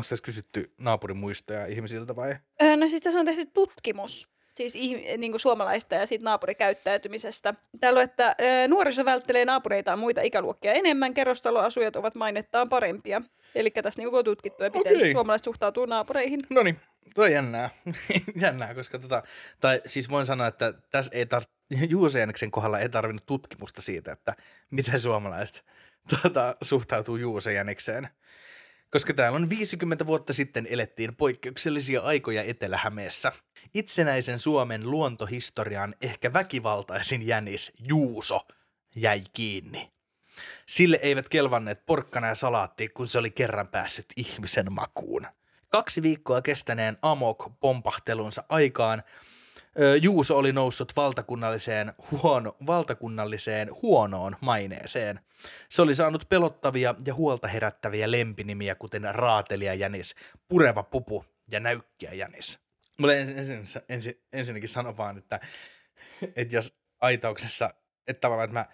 tässä kysytty naapurimuistoja ihmisiltä vai? No siis tässä on tehty tutkimus siis ih- niin kuin suomalaista ja siitä naapurikäyttäytymisestä. Täällä on, että nuoriso välttelee naapureitaan muita ikäluokkia enemmän, kerrostaloasujat ovat mainettaan parempia. Eli tässä niin on tutkittu, ja miten Okei. suomalaiset suhtautuu naapureihin. No niin, tuo on jännää. jännää, koska tota, tai siis voin sanoa, että tässä ei tar- Juuso Jäniksen kohdalla ei tarvinnut tutkimusta siitä, että miten suomalaiset tota, suhtautuu Juuso Jänikseen. Koska täällä on 50 vuotta sitten elettiin poikkeuksellisia aikoja Etelä-Hämeessä. Itsenäisen Suomen luontohistorian ehkä väkivaltaisin jänis Juuso jäi kiinni. Sille eivät kelvanneet porkkana ja salaatti, kun se oli kerran päässyt ihmisen makuun. Kaksi viikkoa kestäneen Amok-pompahtelunsa aikaan Juuso oli noussut valtakunnalliseen, huono, valtakunnalliseen huonoon maineeseen. Se oli saanut pelottavia ja huolta herättäviä lempinimiä, kuten Raatelia Jänis, Pureva Pupu ja Näykkiä Jänis. Mulle ensin, ensin, ensin, ensinnäkin sanon vaan, että, että jos aitauksessa, että tavallaan, että mä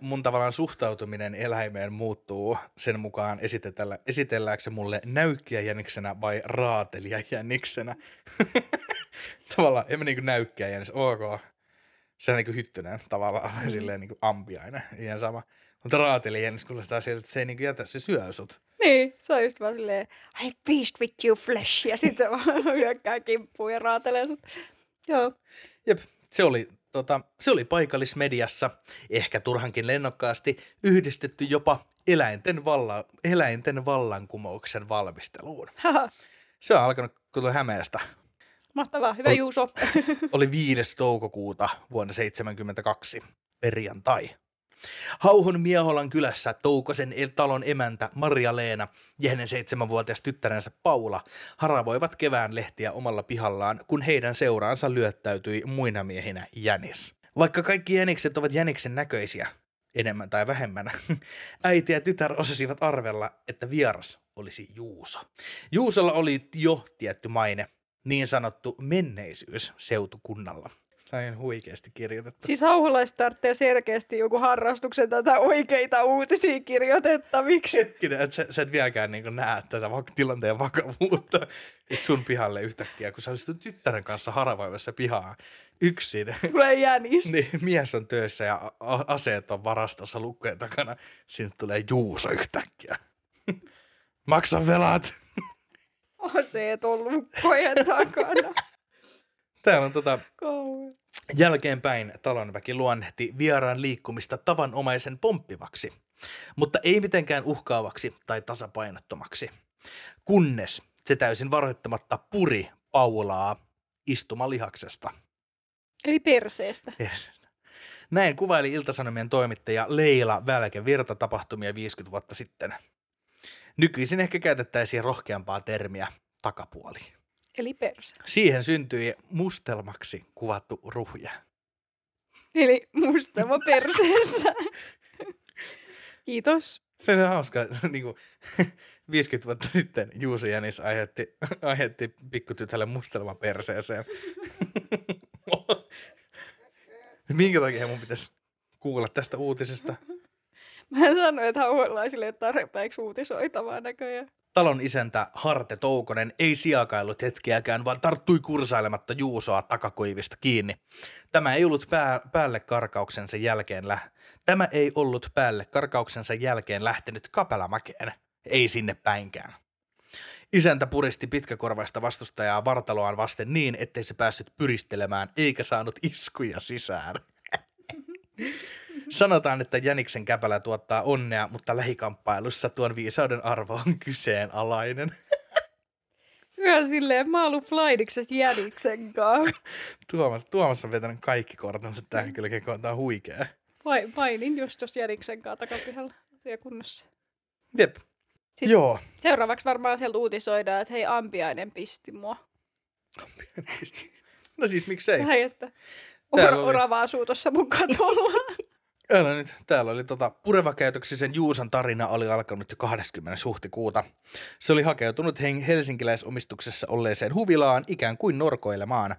mun tavallaan suhtautuminen eläimeen muuttuu sen mukaan esitellä, esitelläänkö se mulle näykkiä jäniksenä vai raatelia jäniksenä. tavallaan, en mä niinku näykkiä jänis, ok. Se on niinku hyttynen tavallaan, mm. silleen niinku ampiainen, ihan sama. Mutta raatelia jänis kuulostaa sieltä, että se ei niinku jätä, se syö sut. Niin, se on just vaan silleen, I feast with you flesh, ja sitten se vaan hyökkää kimppuun ja raatelee sut. Joo. Jep, se oli, tota, se oli paikallismediassa, ehkä turhankin lennokkaasti, yhdistetty jopa eläinten, valla, eläinten vallankumouksen valmisteluun. Haha. Se on alkanut kyllä Hämeestä. Mahtavaa, hyvä Ol- Juuso. Oli 5. toukokuuta vuonna 1972, perjantai. Hauhon Mieholan kylässä Toukosen talon emäntä Maria-Leena ja hänen seitsemänvuotias tyttärensä Paula haravoivat kevään lehtiä omalla pihallaan, kun heidän seuraansa lyöttäytyi muinamiehinä Jänis. Vaikka kaikki jänikset ovat jäniksen näköisiä, enemmän tai vähemmän, äiti ja tytär osasivat arvella, että vieras olisi Juuso. Juusolla oli jo tietty maine, niin sanottu menneisyys seutukunnalla. Tämä on huikeasti kirjoitettu. Siis hauholaiset tarvitsee selkeästi joku harrastuksen tätä oikeita uutisia kirjoitettaviksi. Hetkinen, että sä, sä et vieläkään niin näe tätä tilanteen vakavuutta, että sun pihalle yhtäkkiä, kun sä olisit tyttären kanssa haravoimassa pihaa yksin, Tulee jänis. niin mies on töissä ja a- aseet on varastossa lukkojen takana, sinne tulee Juuso yhtäkkiä. Maksa velat! Aseet on lukkojen takana. Täällä on tota, Kauan. Jälkeenpäin talonväki luonnehti vieraan liikkumista tavanomaisen pomppivaksi, mutta ei mitenkään uhkaavaksi tai tasapainottomaksi, kunnes se täysin varoittamatta puri Paulaa istumalihaksesta. Eli perseestä. Perseestä. Näin kuvaili Iltasanomien toimittaja Leila Välke Virta tapahtumia 50 vuotta sitten. Nykyisin ehkä käytettäisiin rohkeampaa termiä takapuoli. Eli perse. Siihen syntyi mustelmaksi kuvattu ruhja. Eli mustelma perseessä. Kiitos. Se on hauska, niin kuin 50 vuotta sitten Juuso Jänis aiheutti, aiheutti pikkutytölle mustelman perseeseen. Minkä takia mun pitäisi kuulla tästä uutisesta? Mä en sano, että hauholaisille ei tarpeeksi uutisoitavaa näköjään. Talon isäntä Harte Toukonen ei siakaillut hetkeäkään, vaan tarttui kursailematta Juusoa takakoivista kiinni. Tämä ei ollut pää, päälle karkauksensa jälkeen lä- Tämä ei ollut päälle karkauksensa jälkeen lähtenyt kapelamäkeen. Ei sinne päinkään. Isäntä puristi pitkäkorvaista vastustajaa vartaloaan vasten niin, ettei se päässyt pyristelemään eikä saanut iskuja sisään. Sanotaan, että Jäniksen käpälä tuottaa onnea, mutta lähikamppailussa tuon viisauden arvo on kyseenalainen. Hyvä silleen, mä oon ollut Jäniksen kanssa. Tuomas, Tuomas on vetänyt kaikki kortensa tähän kyllä kekoon, tää on huikea. Vai, painin just tuossa Jäniksen kanssa takapihalla siellä kunnossa. Jep, Siis joo. Seuraavaksi varmaan sieltä uutisoidaan, että hei, ampiainen pisti mua. No siis miksei. Näin, että Täällä or- oli- orava asuu tuossa mun katolla. Älä nyt. Täällä oli tota, purevakäytöksisen Juuson tarina oli alkanut jo 20. huhtikuuta. Se oli hakeutunut helsinkiläisomistuksessa olleeseen huvilaan ikään kuin norkoilemaan.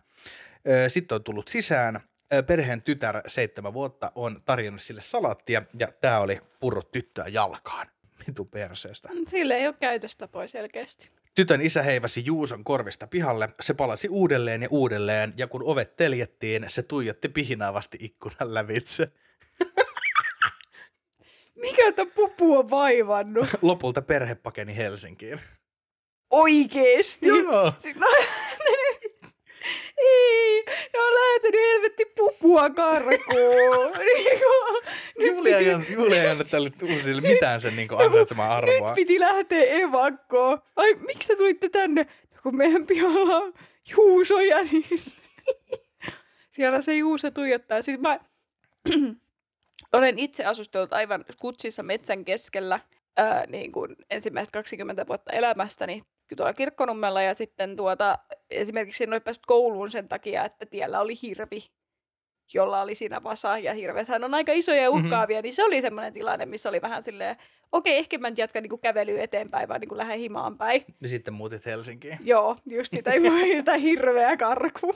Sitten on tullut sisään. Perheen tytär, seitsemän vuotta, on tarjonnut sille salattia ja tämä oli purrut tyttöä jalkaan. Vitu perseestä. Sille ei ole käytöstapoja selkeästi. Tytön isä heiväsi Juuson korvista pihalle, se palasi uudelleen ja uudelleen, ja kun ovet teljettiin, se tuijotti pihinaavasti ikkunan lävitse. Mikä tämä pupu on vaivannut? Lopulta perhe pakeni Helsinkiin. Oikeesti? Joo. Siis no, ei, ne on lähetänyt helvetti pupua karkuun. Niinku, Julia ei, piti- anna- Julia ei anna tälle uusille mitään sen niin ansaitsemaa arvoa. Nyt piti lähteä evakkoon. Ai, miksi te tulitte tänne? No, Kun meidän pihalla on Juuso Jänis. Siellä se Juuso tuijottaa. Siis mä olen itse asustellut aivan kutsissa metsän keskellä ää, niin kuin ensimmäiset 20 vuotta elämästäni. tuolla kirkkonummella ja sitten tuota, esimerkiksi en ole päässyt kouluun sen takia, että tiellä oli hirvi, jolla oli siinä vasa ja hirvethän on aika isoja ja uhkaavia, mm-hmm. niin se oli semmoinen tilanne, missä oli vähän silleen, okei, ehkä mä nyt jatkan niin kävelyä eteenpäin, vaan niin lähden himaan päin. Ja sitten muutit Helsinkiin. Joo, just sitä, sitä hirveä karku.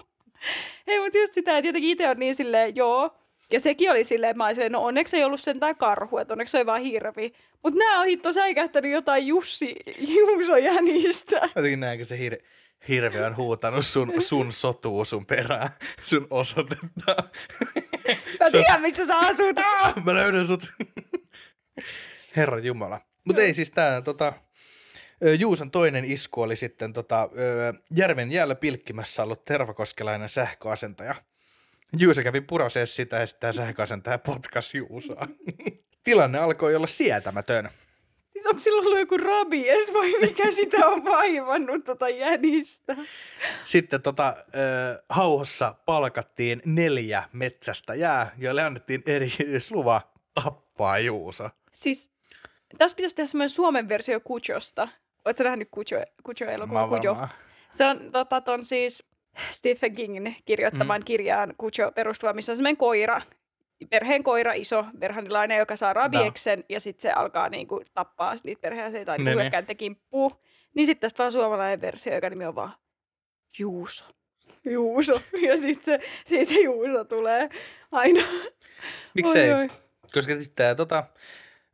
Ei, mutta just sitä, että jotenkin itse on niin silleen, joo, ja sekin oli silleen, että mä olin silleen, no onneksi ei ollut sentään karhu, että onneksi se oli vaan hirvi. Mutta nämä on hitto säikähtänyt jotain Jussi Juuso Jänistä. Jotenkin näinkö se hir- hirvi on huutanut sun, sun sotuu sun perään, sun osoitetta. Mä tiedän, missä sä asut. Mä löydän sut. Herra Jumala. Mutta ei siis tää tota, ö, Juuson toinen isku oli sitten tota, järven jäällä pilkkimässä ollut tervakoskelainen sähköasentaja. Juuso kävi puraseessa sitä ja sitten tämä sähköasentaja potkas Juusoa. Tilanne alkoi olla sietämätön. Siis onko sillä ollut joku rabies vai mikä sitä on vaivannut tota jänistä? Sitten tota, ö, hauhossa palkattiin neljä metsästäjää, joille annettiin eri luva tappaa Juuso. Siis tässä pitäisi tehdä semmoinen Suomen versio Kuchosta. Oletko nähnyt Kucho, Kucho elokuva Kujo? Se on tota, ton siis Stephen Kingin kirjoittaman mm. kirjaan Kucho perustuva, missä on semmoinen koira, perheen koira, iso verhanilainen, joka saa rabieksen, ja sitten se alkaa niinku, tappaa niitä perheeseen tai Ne, niinku ne. hyökkää kimppuu. Niin sitten tästä vaan suomalainen versio, joka nimi on vaan Juuso. Juuso. Ja sitten se, siitä Juuso tulee aina. Miksei? Oi, oi. Koska sitten tota,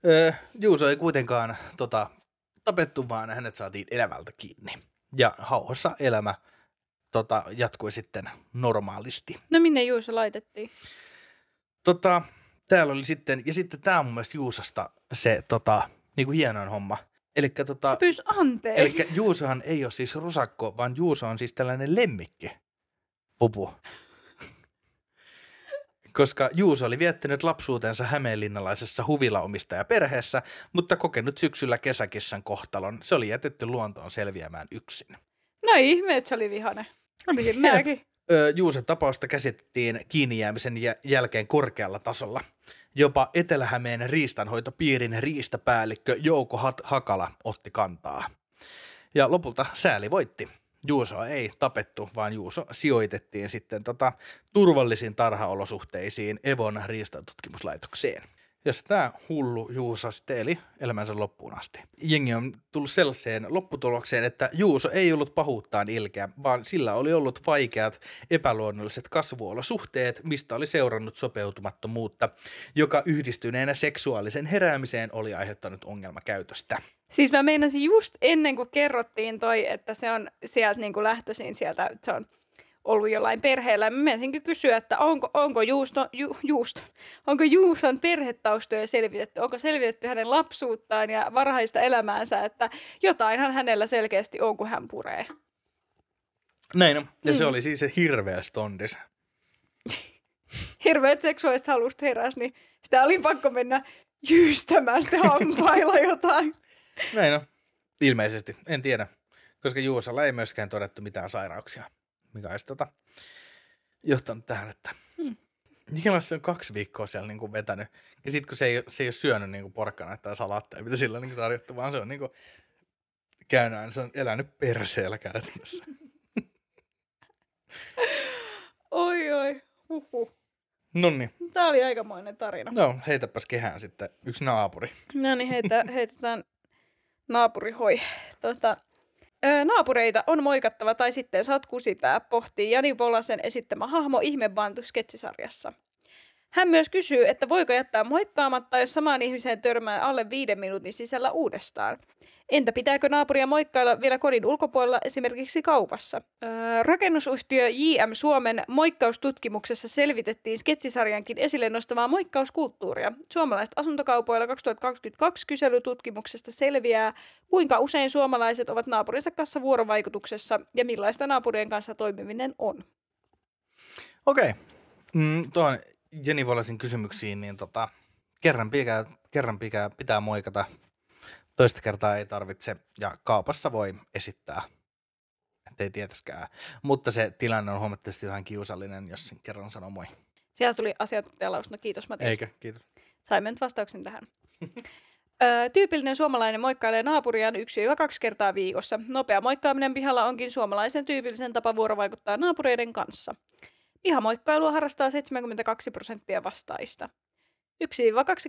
ö, Juuso ei kuitenkaan tota, tapettu, vaan hänet saatiin elävältä kiinni. Ja hauhossa elämä tota, jatkui sitten normaalisti. No minne Juuso laitettiin? Tota, täällä oli sitten, ja sitten tämä on mun mielestä Juusosta se tota, niinku hienoin homma. Elikkä, tota, Se pyysi anteeksi. elikkä Juusohan ei ole siis rusakko, vaan Juuso on siis tällainen lemmikki. Pupu. Koska Juuso oli viettänyt lapsuutensa hämeenlinnalaisessa huvilaomistajaperheessä, mutta kokenut syksyllä kesäkissan kohtalon. Se oli jätetty luontoon selviämään yksin. No ihme, että se oli vihane. Olikin Juuson tapausta käsittiin kiinni jäämisen jä- jälkeen korkealla tasolla. Jopa Etelä-Hämeen riistanhoitopiirin riistapäällikkö Jouko Hat- Hakala otti kantaa. Ja lopulta sääli voitti. Juuso ei tapettu, vaan Juuso sijoitettiin sitten tota, turvallisiin tarhaolosuhteisiin Evon riistatutkimuslaitokseen. Jos tämä hullu Juuso sitten eli elämänsä loppuun asti. Jengi on tullut sellaiseen lopputulokseen, että Juuso ei ollut pahuuttaan ilkeä, vaan sillä oli ollut vaikeat epäluonnolliset kasvuolosuhteet, mistä oli seurannut sopeutumattomuutta, joka yhdistyneenä seksuaalisen heräämiseen oli aiheuttanut ongelmakäytöstä. Siis mä meinasin just ennen kuin kerrottiin toi, että se on sieltä niin kuin lähtöisin sieltä, se on ollut jollain perheellä. Mä menisinkin kysyä, että onko, onko, juusto, ju, juusto, onko Juuson perhetaustoja selvitetty, onko selvitetty hänen lapsuuttaan ja varhaista elämäänsä, että jotainhan hänellä selkeästi on, kun hän puree. Näin on. Ja se Mm. oli siis se hirveä stondis. Hirveät seksuaaliset halusta heräs, niin sitä oli pakko mennä jyystämään sitten hampailla jotain. Näin on. Ilmeisesti. En tiedä. Koska Juusolla ei myöskään todettu mitään sairauksia, mikä olisi tota, johtanut tähän, että Hmm. Niklas se on kaksi viikkoa siellä niin kuin vetänyt. Ja sitten kun se ei, se ei ole syönyt niin kuin porkkana tai salaatteja, mitä sillä on niin tarjottu, vaan se on niin kuin käynyt, se on elänyt perseellä käytännössä. Oi oi, huhu. Nonni, Tämä oli aikamoinen tarina. no heitäpäs kehään sitten yksi naapuri. No niin, heitä, heitetään naapurihoi. Tota, ö, naapureita on moikattava tai sitten saat kusipää, pohtii Jani Volasen esittämä hahmo Ihmebantu sketsisarjassa. Hän myös kysyy, että voiko jättää moikkaamatta, jos samaan ihmiseen törmää alle viiden minuutin sisällä uudestaan. Entä pitääkö naapuria moikkailla vielä kodin ulkopuolella, esimerkiksi kaupassa? Öö, rakennusyhtiö JM Suomen moikkaustutkimuksessa selvitettiin sketsisarjankin esille nostavaa moikkauskulttuuria. Suomalaiset asuntokaupoilla 2022 kyselytutkimuksesta selviää, kuinka usein suomalaiset ovat naapurinsa kanssa vuorovaikutuksessa ja millaista naapurien kanssa toimiminen on. Okei. Mm, tuohon Jenni Volasin kysymyksiin, niin tota, kerran, pitää, kerran pitää, pitää moikata. Toista kertaa ei tarvitse. Ja kaupassa voi esittää, ettei tietäskään. Mutta se tilanne on huomattavasti vähän kiusallinen, jos sen kerran sanoo moi. Siellä tuli asiantuntijalausuna. Kiitos Matias. Eikä, kiitos. Saimme nyt vastauksen tähän. Öö, tyypillinen suomalainen moikkailee naapuriaan 1-2 kertaa viikossa. Nopea moikkaaminen pihalla onkin suomalaisen tyypillisen tapa vuorovaikuttaa naapureiden kanssa. Pihamoikkailua harrastaa 72 prosenttia vastaajista. 1-2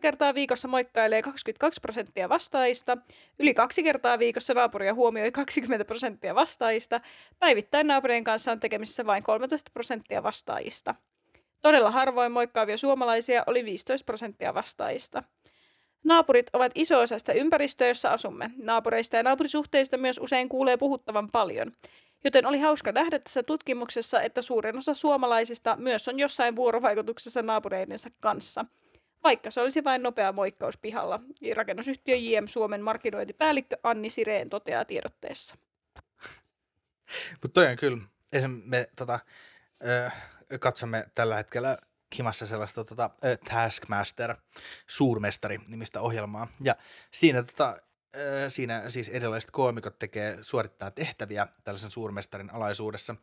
kertaa viikossa moikkailee 22 prosenttia vastaajista, yli kaksi kertaa viikossa naapuria huomioi 20 prosenttia vastaajista, päivittäin naapurien kanssa on tekemisissä vain 13 prosenttia vastaajista. Todella harvoin moikkaavia suomalaisia oli 15 prosenttia vastaajista. Naapurit ovat iso osa sitä ympäristöä, jossa asumme. Naapureista ja naapurisuhteista myös usein kuulee puhuttavan paljon. Joten oli hauska nähdä tässä tutkimuksessa, että suurin osa suomalaisista myös on jossain vuorovaikutuksessa naapureidensa kanssa. Vaikka se olisi vain nopea moikkaus pihalla, rakennusyhtiö JM Suomen markkinointipäällikkö Anni Sireen toteaa tiedotteessa. Mutta toi on kyllä, me tota, ö, katsomme tällä hetkellä himassa sellaista tota, Taskmaster, suurmestari nimistä ohjelmaa. Ja siinä, tota, siinä siis erilaiset koomikot tekee, suorittaa tehtäviä tällaisen suurmestarin alaisuudessa.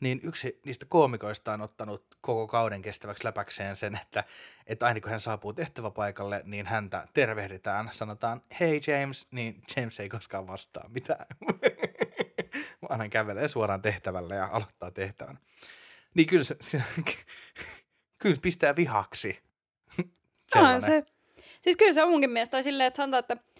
Niin yksi niistä koomikoista on ottanut koko kauden kestäväksi läpäkseen sen, että, että aina kun hän saapuu tehtäväpaikalle, niin häntä tervehditään, sanotaan hei James, niin James ei koskaan vastaa mitään. vaan hän kävelee suoraan tehtävälle ja aloittaa tehtävän. Niin kyllä se, kyllä pistää vihaksi. On Sellainen. se. Siis kyllä se on munkin mielestä. Silleen, että sanotaan, että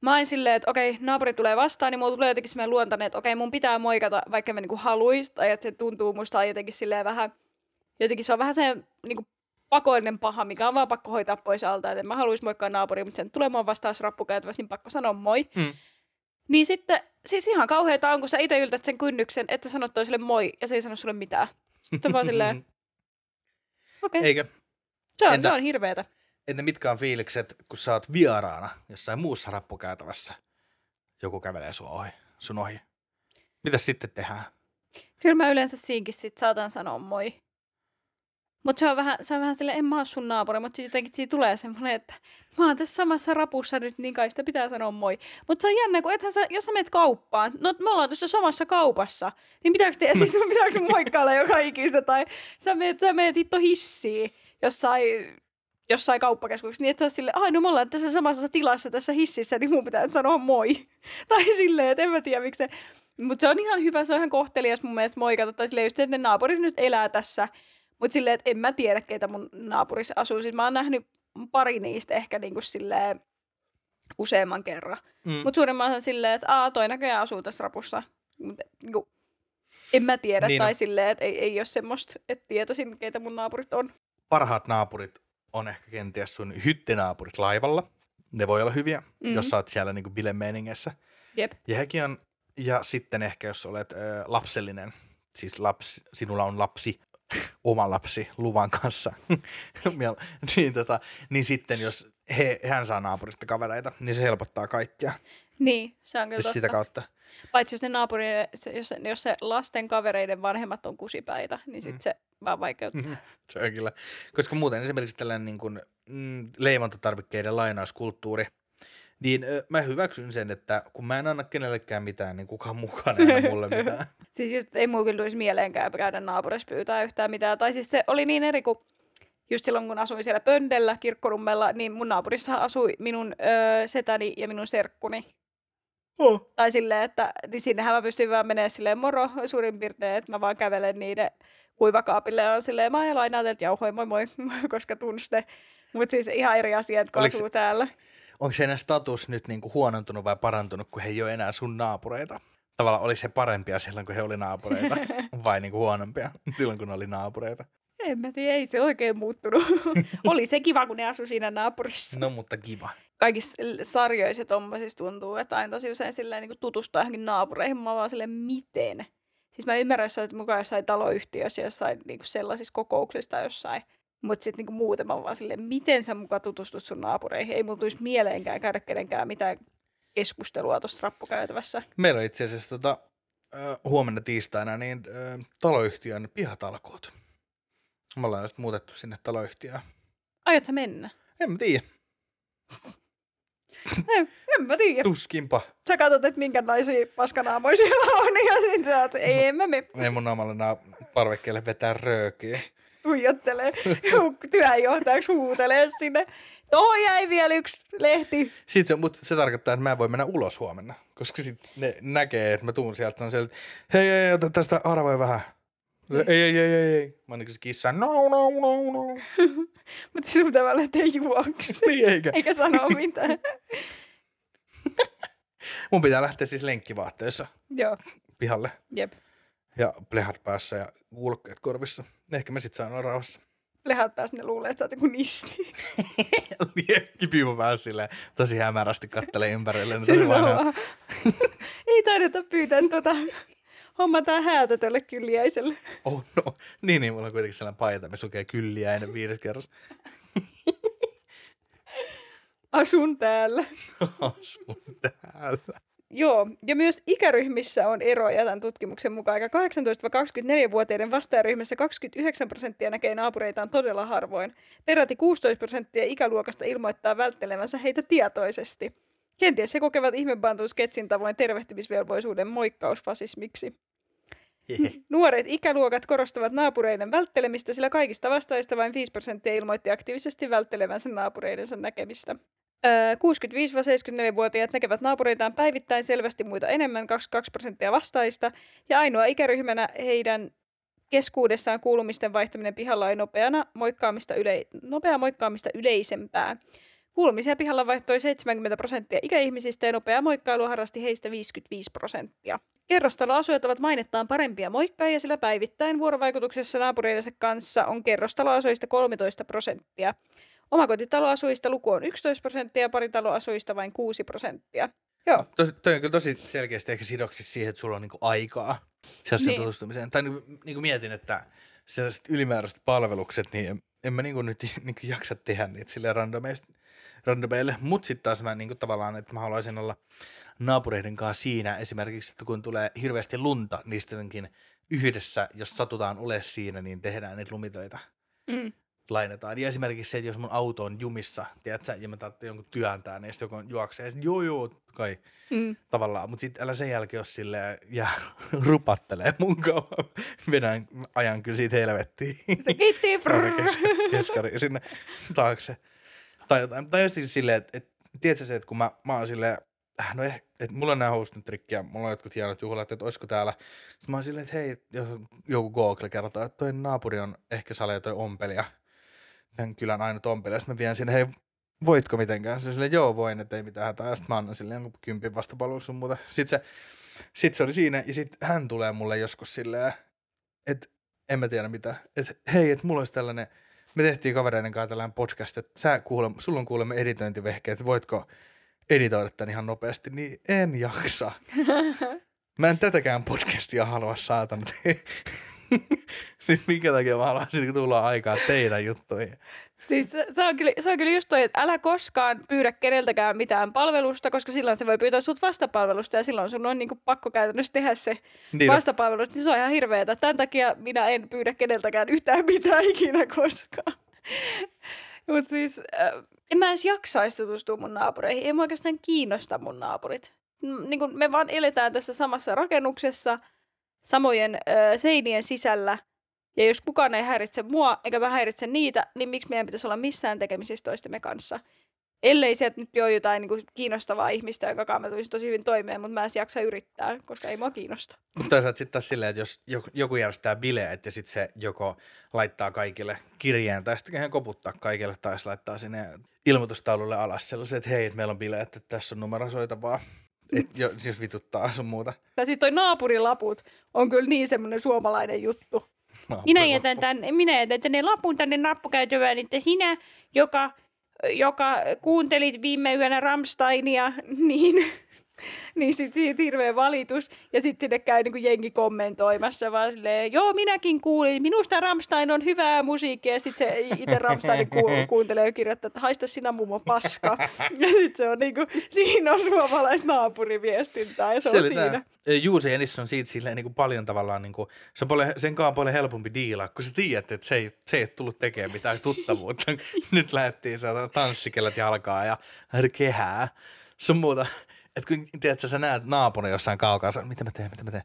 mä oon silleen, että okei, naapuri tulee vastaan, niin mulla tulee jotenkin semmoinen luontainen, että okei, mun pitää moikata, vaikka mä niinku haluis, tai että se tuntuu musta jotenkin silleen vähän, jotenkin se on vähän se niinku pakollinen paha, mikä on vaan pakko hoitaa pois alta, että mä haluaisi moikkaa naapuria, mutta sen tulee mun vastaus rappukäytävässä, niin pakko sanoa moi. Mm. Niin sitten, siis ihan kauheeta on, kun sä itse yltät sen kynnyksen, että sanot toiselle moi, ja se ei sano sulle mitään. Sitten on vaan silleen, okei, okay. Eikö? se, on, entä- se on hirveetä. Entä mitkä on fiilikset, kun sä oot vieraana jossain muussa rappukäytävässä? Joku kävelee sun ohi, sun ohi. Mitäs sitten tehdään? Kyllä mä yleensä siinkin sit saatan sanoa moi. Mutta se on vähän, se on vähän silleen, en mä oo sun naapuri, mutta siis jotenkin siitä tulee semmoinen, että mä oon tässä samassa rapussa nyt, niin kai sitä pitää sanoa moi. Mutta se on jännä, kun ethän sä, jos sä meet kauppaan, no me ollaan tuossa samassa kaupassa, niin pitääkö te, siis pitääkö moikkailla joka ikistä, tai sä meet, sä meet hitto hissiin jossain, jossain kauppakeskuksessa, niin että sä oot silleen, ai no me ollaan tässä samassa tilassa tässä hississä, niin mun pitää nyt sanoa moi. tai silleen, että en mä tiedä miksi se, mutta se on ihan hyvä, se on ihan kohtelias mun mielestä moikata, tai silleen just, että ne naapurit nyt elää tässä, mutta silleen, että en mä tiedä, keitä mun naapurissa asuu. Siis mä oon nähnyt pari niistä ehkä niinku silleen useamman kerran. Mm. Mutta suurimman osan silleen, että aa, toi näköjään asuu tässä rapussa. Mut, niinku, en mä tiedä, Niin tai silleen, että ei, ei ole semmoista, että tietäisin, keitä mun naapurit on. Parhaat naapurit on ehkä kenties sun hyttinaapurit laivalla. Ne voi olla hyviä, mm. Mhm. jos sä oot siellä niinku bilemeiningessä. Jep. Ja hekin on, ja sitten ehkä jos olet ö, lapsellinen, siis lapsi, sinulla on lapsi, oma lapsi luvan kanssa, niin, tota, niin sitten jos he, hän saa naapurista kavereita, niin se helpottaa kaikkea Niin, se on kyllä Siis sitä kautta. Paitsi jos ne naapuri, se- jos, se- jos se lasten kavereiden vanhemmat on kusipäitä, niin sitten Mm. se vaan vaikeuttaa. Se on kyllä. Koska muuten esimerkiksi tällainen niin kuin, mm, leivontatarvikkeiden lainauskulttuuri, niin ö, mä hyväksyn sen, että kun mä en anna kenellekään mitään, niin kukaan mukaan ei anna mulle mitään. Siis just ei mulla kyllä tulisi mieleenkään käydä naapurissa pyytää yhtään mitään. Tai siis se oli niin eri kuin just silloin, kun asuin siellä Pöndellä, Kirkkonummella, niin mun naapurissa asui minun öö, setäni ja minun serkkuni. Oh. Tai silleen, että niin sinnehän mä pystyin vaan menemään silleen moro suurin piirtein, että mä vaan kävelen niiden kuivakaapille ja on silleen, mä lainaan teiltä jauhoja, moi moi, koska tunste. Mutta siis ihan eri asia, että kun Oliks- asuu täällä. Onko se status nyt niin kuin huonontunut vai parantunut, kun he ei ole enää sun naapureita? Tavallaan oli se parempia silloin, kun he oli naapureita, vai niin kuin huonompia silloin, kun ne oli naapureita? En mä tiedä, ei se oikein muuttunut. oli se kiva, kun ne asui siinä naapurissa. No, mutta kiva. kaikissa sarjoissa tommosissa tuntuu, että aina tosi usein silleen niin tutustua johonkin naapureihin. Mä vaan silleen, miten? Siis mä ymmärrän, että mukaan jossain taloyhtiössä, jossain niin sellaisissa kokouksissa tai jossain. Mutta sitten niin muuten mä vaan silleen, miten sä mukaan tutustut sun naapureihin? Ei mulla tulisi mieleenkään käydä kenenkään mitään keskustelua tuossa rappukäytävässä. Meillä on itse asiassa tota, huomenna tiistaina niin taloyhtiön pihatalkoot. Me ollaan just muutettu sinne taloyhtiöön. Aiot sä mennä? En mä tiedä. En, en mä tiedä. Tuskinpa. Sä katsot, että minkälaisia paskanaamoja siellä on ja sitten sä oot, ei mä me. Ei mun naamalle naa parvekkeelle vetää röökiä. Ui tuijottelee. Työnjohtajaksi huutelee sinne. Tuohon jäi vielä yksi lehti. Sitten se, mutta se tarkoittaa, että mä en voi mennä ulos huomenna, koska sitten ne näkee, että mä tuun sieltä, on sieltä, hei, hei, ota tästä harvoin vähän. Ei, ei, ei, ei, ei. Mä oon niin kuin se kissa, no, no, no, no. Mutta sinun pitää vaan lähteä juoksemaan. niin eikä. Eikä sanoa mitään. Mun pitää lähteä siis lenkkivaatteessa Joo, pihalle jep. ja plehat päässä ja kuulokkeet korvissa. Ehkä mä sit saan olla rauhassa. Lehat pääs ne luulee, että sä oot joku nisti. Kipiimo päässä silleen, tosi hämärästi kattelee ympärille. Tosi Siis vaan- Ei taideta pyytää tota, hommataan häätä tälle kylliäiselle. Oh no. Niin, niin, mulla on kuitenkin sellainen paita, me sukee kylliä ennen viides kerros. Asun täällä. Asun täällä. Joo, ja myös ikäryhmissä on eroja tämän tutkimuksen mukaan. Aika 18-24-vuotiaiden vastaajaryhmässä 29 prosenttia näkee naapureitaan todella harvoin. Peräti 16 prosenttia ikäluokasta ilmoittaa välttelevänsä heitä tietoisesti. Kenties he kokevat ihmebantuun sketsin tavoin tervehtimisvelvollisuuden moikkausfasismiksi. Nuoret ikäluokat korostavat naapureiden välttelemistä, sillä kaikista vastaajista vain 5 prosenttia ilmoitti aktiivisesti välttelevänsä naapureidensa näkemistä. Öö, 65-74-vuotiaat näkevät naapureitaan päivittäin selvästi muita enemmän, 22 prosenttia vastaajista, ja ainoa ikäryhmänä heidän keskuudessaan kuulumisten vaihtaminen pihalla on nopeana moikkaamista yle- nopea moikkaamista yleisempää. Kuulumisia pihalla vaihtoi 70 prosenttia ikäihmisistä ja nopea moikkailu harrasti heistä 55 prosenttia. Kerrostaloasujat ovat mainettaan parempia moikkaajia, sillä päivittäin vuorovaikutuksessa naapureidensa kanssa on kerrostaloasuista 13 prosenttia. Omakotitaloasuista luku on 11 prosenttia ja paritaloasuista vain 6 prosenttia. Joo, Tosi, toi on kyllä tosi selkeästi ehkä sidoksissa siihen, että sulla on niinku aikaa sellaisen Niin. tutustumiseen. Tai niinku, niinku mietin, että sellaiset ylimääräiset palvelukset, niin en, en mä niinku nyt niinku jaksa tehdä niitä silleen randomeista, randomeille. Mutta sitten taas mä niinku tavallaan, että mä haluaisin olla naapureiden kanssa siinä esimerkiksi, että kun tulee hirveästi lunta, niin sittenkin yhdessä, jos satutaan ole siinä, niin tehdään niitä lumitöitä mm. lainetaan. Ja esimerkiksi se, että jos mun auto on jumissa, tiedätkö, ja mä tarvitsen jonkun työntää, niin sitten joku juoksee, sit, joo joo, kai Mm. tavallaan. Mutta sitten älä sen jälkeen ole silleen, ja rupattelee mun kauan. Vedän ajan kyllä siitä helvettiin. Se kiitti. Keskari sinne taakse. Tai jotain. Tai siis silleen, että et, tiedätkö se, että kun mä, mä oon silleen, äh, no ehkä, että mulla on nämä hostit nyt rikki ja mulla on jotkut hienot juhlat, että olisiko täällä. Sitten mä oon silleen, että hei, jos joku Google kertoo, että toi naapuri on ehkä sale toi ompelija. Tämän kylän ainut ompelija. Sitten mä vien sinne, hei, voitko mitenkään? Se silleen, joo voin, että ei mitään hätää. Sitten mä annan sille jonkun kympin vastapalvelun sun muuta. Sitten se, sit se oli siinä ja sitten hän tulee mulle joskus silleen, että en mä tiedä mitä. Että hei, että mulla olisi tällainen, me tehtiin kavereiden kanssa tällainen podcast, että sä kuule, sulla on kuulemma editointivehkeet, että voitko editoida tämän ihan nopeasti, niin en jaksa. Mä en tätäkään podcastia halua saatana. Nyt minkä takia mä haluan sitten tulla aikaa teidän juttuihin. Siis se, se, on kyllä, se on kyllä just toi, että älä koskaan pyydä keneltäkään mitään palvelusta, koska silloin se voi pyytää sut vastapalvelusta ja silloin sun on niinku pakko käytännössä tehdä se Niin, vastapalvelu, niin se on ihan hirveetä. Tämän takia minä en pyydä keneltäkään yhtään mitään ikinä koskaan. Mutta siis äh, en mä edes jaksaisi tutustua mun naapureihin. Ei mua oikeastaan kiinnosta mun naapurit. Niin kun me vaan eletään tässä samassa rakennuksessa, samojen äh, seinien sisällä. Ja jos kukaan ei häiritse mua, eikä mä häiritse niitä, niin miksi meidän pitäisi olla missään tekemisissä toistemme kanssa? Ellei sieltä nyt ole jotain niin kuin, kiinnostavaa ihmistä, jonka kanssa mä tulisin tosi hyvin toimeen, mutta mä en jaksa yrittää, koska ei mua kiinnosta. Mutta toisaalta sitten taas silleen, että jos joku, järjestää bileet ja sitten se joko laittaa kaikille kirjeen tai sitten hän koputtaa kaikille tai se laittaa sinne ilmoitustaululle alas sellaisen, että hei, meillä on bileet, että tässä on numero soitavaa. Et jo, siis vituttaa sun muuta. Tai siis toi naapurilaput on kyllä niin semmoinen suomalainen juttu. Minä jätän, tän, minä jätän tänne lapun tänne nappukäytävään, että sinä, joka, joka kuuntelit viime yönä Ramsteinia, niin, niin sitten siitä hirveä valitus. Ja sitten sinne käy niin jengi kommentoimassa vaan silleen, joo minäkin kuulin, minusta Ramstein on hyvää musiikkia. Ja sitten se itse Ramsteinin ku, kuuntelee ja kirjoittaa, että haista sinä mummo paska. Ja sitten se on niin kuin, siinä on suomalaista naapuriviestintää ja se, se on siinä. tää. Juuse Ennis on siitä silleen niin kuin paljon tavallaan, niin kuin, se on paljon, sen kanssa on paljon helpompi diilaa, kun sä tiedät, että se ei, se ei tullut tekemään mitään tuttavuutta. Nyt lähdettiin saada tanssikellot jalkaa ja kehää. Sun muuta. Että kun tiedät, sä näet naapurin jossain kaukaa, sä, mitä mä teen, mitä mä teen.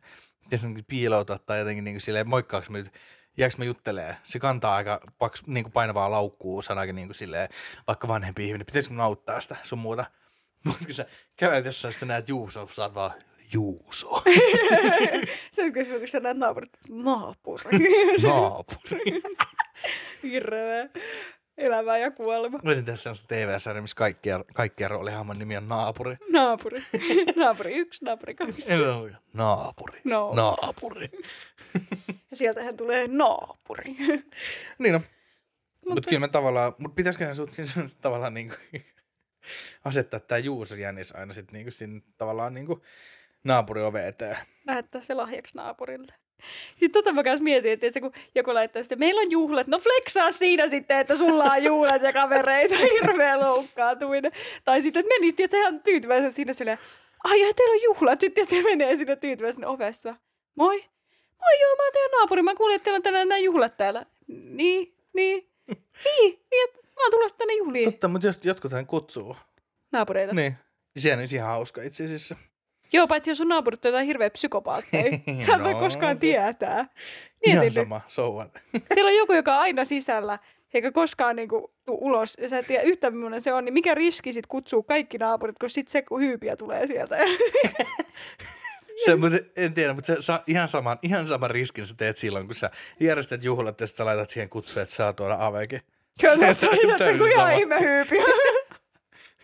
Jos on piiloutua tai jotenkin niin kuin silleen, moikkaaks mä nyt jääks mä juttelee. Se kantaa aika paks, niin kuin painavaa laukkuu, sanakin niin kuin silleen, vaikka vanhempi ihminen. Pitäisikö mun auttaa sitä sun muuta? Mutta kun sä kävelet jossain, sitten näet Juuso, sä oot vaan Juuso. Se on kun sä näet naapurit, naapuri. Naapuri. Hirveä. Elämä ja kuolema. Voisin tehdä sellaista TV-sarjaa, missä kaikkia, kaikkia roolihahmon nimi on naapuri. Naapuri. naapuri yksi, naapuri kaksi. Naapuri. No. Naapuri. Ja sieltähän tulee naapuri. Niin no. Mutta Mutta- Mut kyllä mä tavallaan, mut pitäisiköhän sut siinä tavallaan niinku asettaa tää Juuso Jännis aina sit niinku siinä tavallaan niinku naapuri ove eteen. Lähettää se lahjaksi naapurille. Sitten tota mä kanssa mietin, että se, kun joku laittaa sitten, meillä on juhlat, no flexaa siinä sitten, että sulla on juhlat ja kavereita, hirveä loukkaantuminen. Tai sitten, että menisi, että sehän on tyytyväisen siinä silleen, ai ja teillä on juhlat, sitten se menee sinne tyytyväisen ovesta. Moi. Moi joo, mä oon teidän naapuri, mä kuulin, että teillä on tänään nämä juhlat täällä. Niin, niin, niin, niin, että mä oon tulossa tänne juhliin. Totta, mutta jotkuthan kutsuu. Naapureita. Niin. Sehän olisi ihan hauska itse asiassa. Joo, paitsi jos sun naapurit on jotain hirveä psykopaatteja. Sä et voi No, koskaan se- tietää. Ihan Mietin nyt. sama, souvat. Siellä on joku, joka on aina sisällä, eikä koskaan niinku tuu ulos, ja sä et tiedä yhtään millainen se on, niin mikä riski sit kutsuu kaikki naapurit, kun sit se hyypiä tulee sieltä. Se, mutta en tiedä, mutta se saa ihan saman, ihan saman riskin sä teet silloin, kun sä järjestät juhlat ja sä laitat siihen kutsuja, että saa tuoda avekin. Kyllä Se- on ihan ihme hyypiä.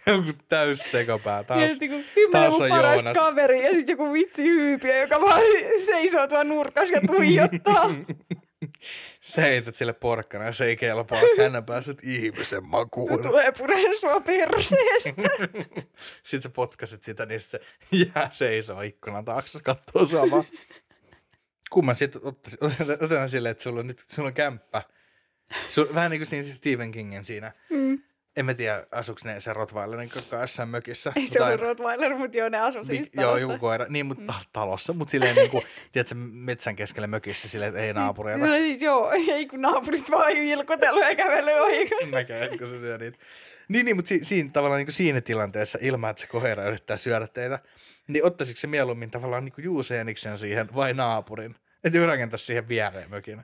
Joku täys sekopää Ja taas. sitten niinku kymmenen taas on parasta Joonas. kaveri ja sitten joku vitsi hyypiä, joka vaan seisoo tuon nurkas ja tuijottaa. Sä heität sille porkkana ja se ei kelpaa. Hän on päässyt ihmisen makuun. Tulee pureen sua perseestä. Sitten sä potkasit sitä, niin sit se jää seisoo ikkunan taakse, kattoo samaa. Kumman sitten ottaisin, otetaan, otetaan silleen, että sulla on nyt sulla on kämppä. Sul, vähän niin kuin siinä Stephen Kingin siinä. Mm. En mä tiedä, asuuko ne se Rottweilerin kanssa mökissä. Ei se ollut Rottweiler, mutta joo, ne asuu siis Mi- Joo, talossa. joku koira. Niin, mutta mm. talossa. Mutta silleen niin kuin, tiedätkö, metsän keskellä mökissä silleen, että ei naapureita. No siis joo, ei kun naapurit vaan ilkotellut ja kävellyt ohi. Että kun se syö niitä. Niin, niin mutta si- siinä, tavallaan niin kuin siinä tilanteessa, ilman että se koira yrittää syödä teitä, niin ottaisiko se mieluummin tavallaan niin kuin Juuseeniksen siihen vai naapurin? Että rakentaa siihen viereen mökin.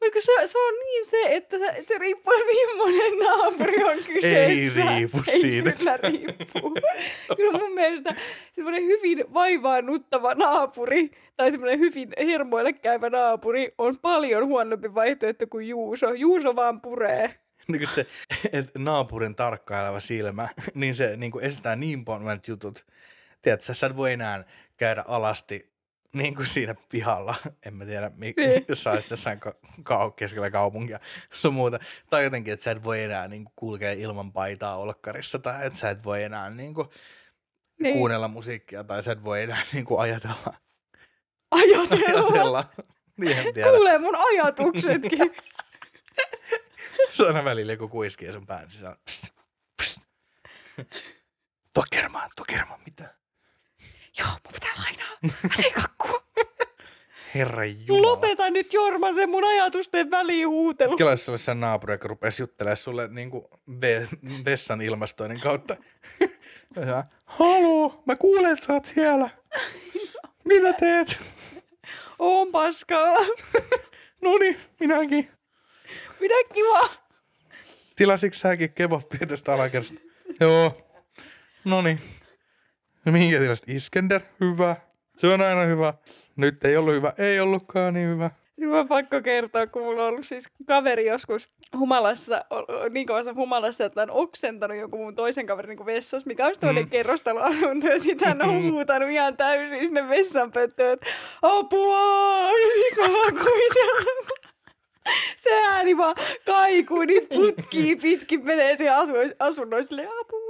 Mutta se, se on niin se, että se, se riippuu, millainen naapuri on kyseessä. riipu Ei siitä. kyllä riippuu. kyllä mun mielestä semmoinen hyvin vaivaannuttava naapuri tai semmoinen hyvin hermoille käyvä naapuri on paljon huonompi vaihtoehto kuin Juuso. Juuso vaan puree. Niin kuin se että naapurin tarkkaileva silmä, niin se niin kuin estää niin monet jutut. Tiedätkö, sä et voi enää käydä alasti niin kuin siinä pihalla, en mä tiedä, mi- Niin. jos sä olisit jossain ka- kau- keskellä kaupunkia sun muuta. Tai jotenkin, että sä et voi enää niin kuin, kulkea ilman paitaa olkkarissa, tai että sä et voi enää niin kuin, Niin. kuunnella musiikkia, tai sä et voi enää niin kuin, ajatella. Ajatella. ajatella. Niin tiedä. Kuulee mun ajatuksetkin. Se on aina välillä joku kuiskii sun pään sisällä. Psst, psst. Tuo kermaan, tuo kermaan, mitä? Joo, mun pitää lainaa. Mä tein kakkua. Herra Jumala. Lopeta nyt Jorma se mun ajatusten väliin huutelu. Kela jos se olisi sen naapuri, joka rupesi juttelemaan sulle niin kuin ve- vessan ilmastoinnin kautta. Haloo, mä kuulen, että sä oot siellä. Mitä teet? Oon paskalla. Noni, minäkin. Pidä kiva. Tilasitko säkin kebappia tästä alakerrasta? Joo. Noni. No mihinkä tilasit? Iskender? Hyvä. Se on aina hyvä. Nyt ei ollut hyvä. Ei ollutkaan niin hyvä. On pakko kertoa, kun mulla on ollut siis kaveri joskus humalassa, niin kovassa humalassa, että on oksentanut jonkun mun toisen kaverin niin vessassa, mikä on toinen mm. kerrostaloasunto, ja sitä on huutanut ihan täysin sinne vessanpöttöön, että apua! Ja sit mä vaan kuvitellut. Se ääni vaan kaikuu, niitä putkii pitkin menee siihen asu- asunnoon silleen, apua!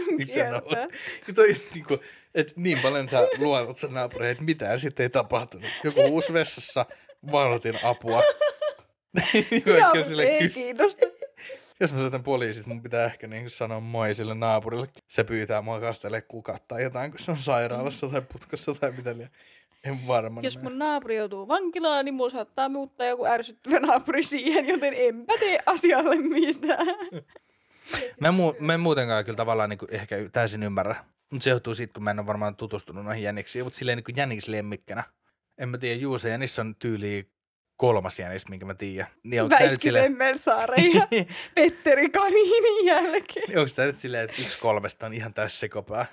Niin. Kiertää. Ja toi, niin, kuin, että niin paljon sä luotat sen naapureihin, että mitään sitten ei tapahtunut. Joku uusi vessassa, varoitin apua. Joku Joo, sille ei kiinnosta. Jos mä soitan poliisit, mun pitää ehkä niin sanoa moi sille naapurille. Se pyytää mua kastelle kukat tai jotain, kun se on sairaalassa tai putkassa tai mitä liian. En varmaan. Jos mun naapuri joutuu vankilaan, niin mulla saattaa muuttaa joku ärsyttävä naapuri siihen, joten enpä tee asialle mitään. Mä, muu, mä en muutenkaan kyllä tavallaan niin ehkä täysin ymmärrä. Mutta se johtuu siitä, kun mä en ole varmaan tutustunut noihin jäniksiin. Mutta silleen niin jänislemmikkenä. En mä tiedä, Juuse Jänis on tyyli kolmas jänis, minkä mä tiedän. Niin Väiski silleen, Lemmelsaaren ja Petteri Kaniinin jälkeen. onko tämä nyt silleen, että yksi kolmesta on ihan täys sekopää?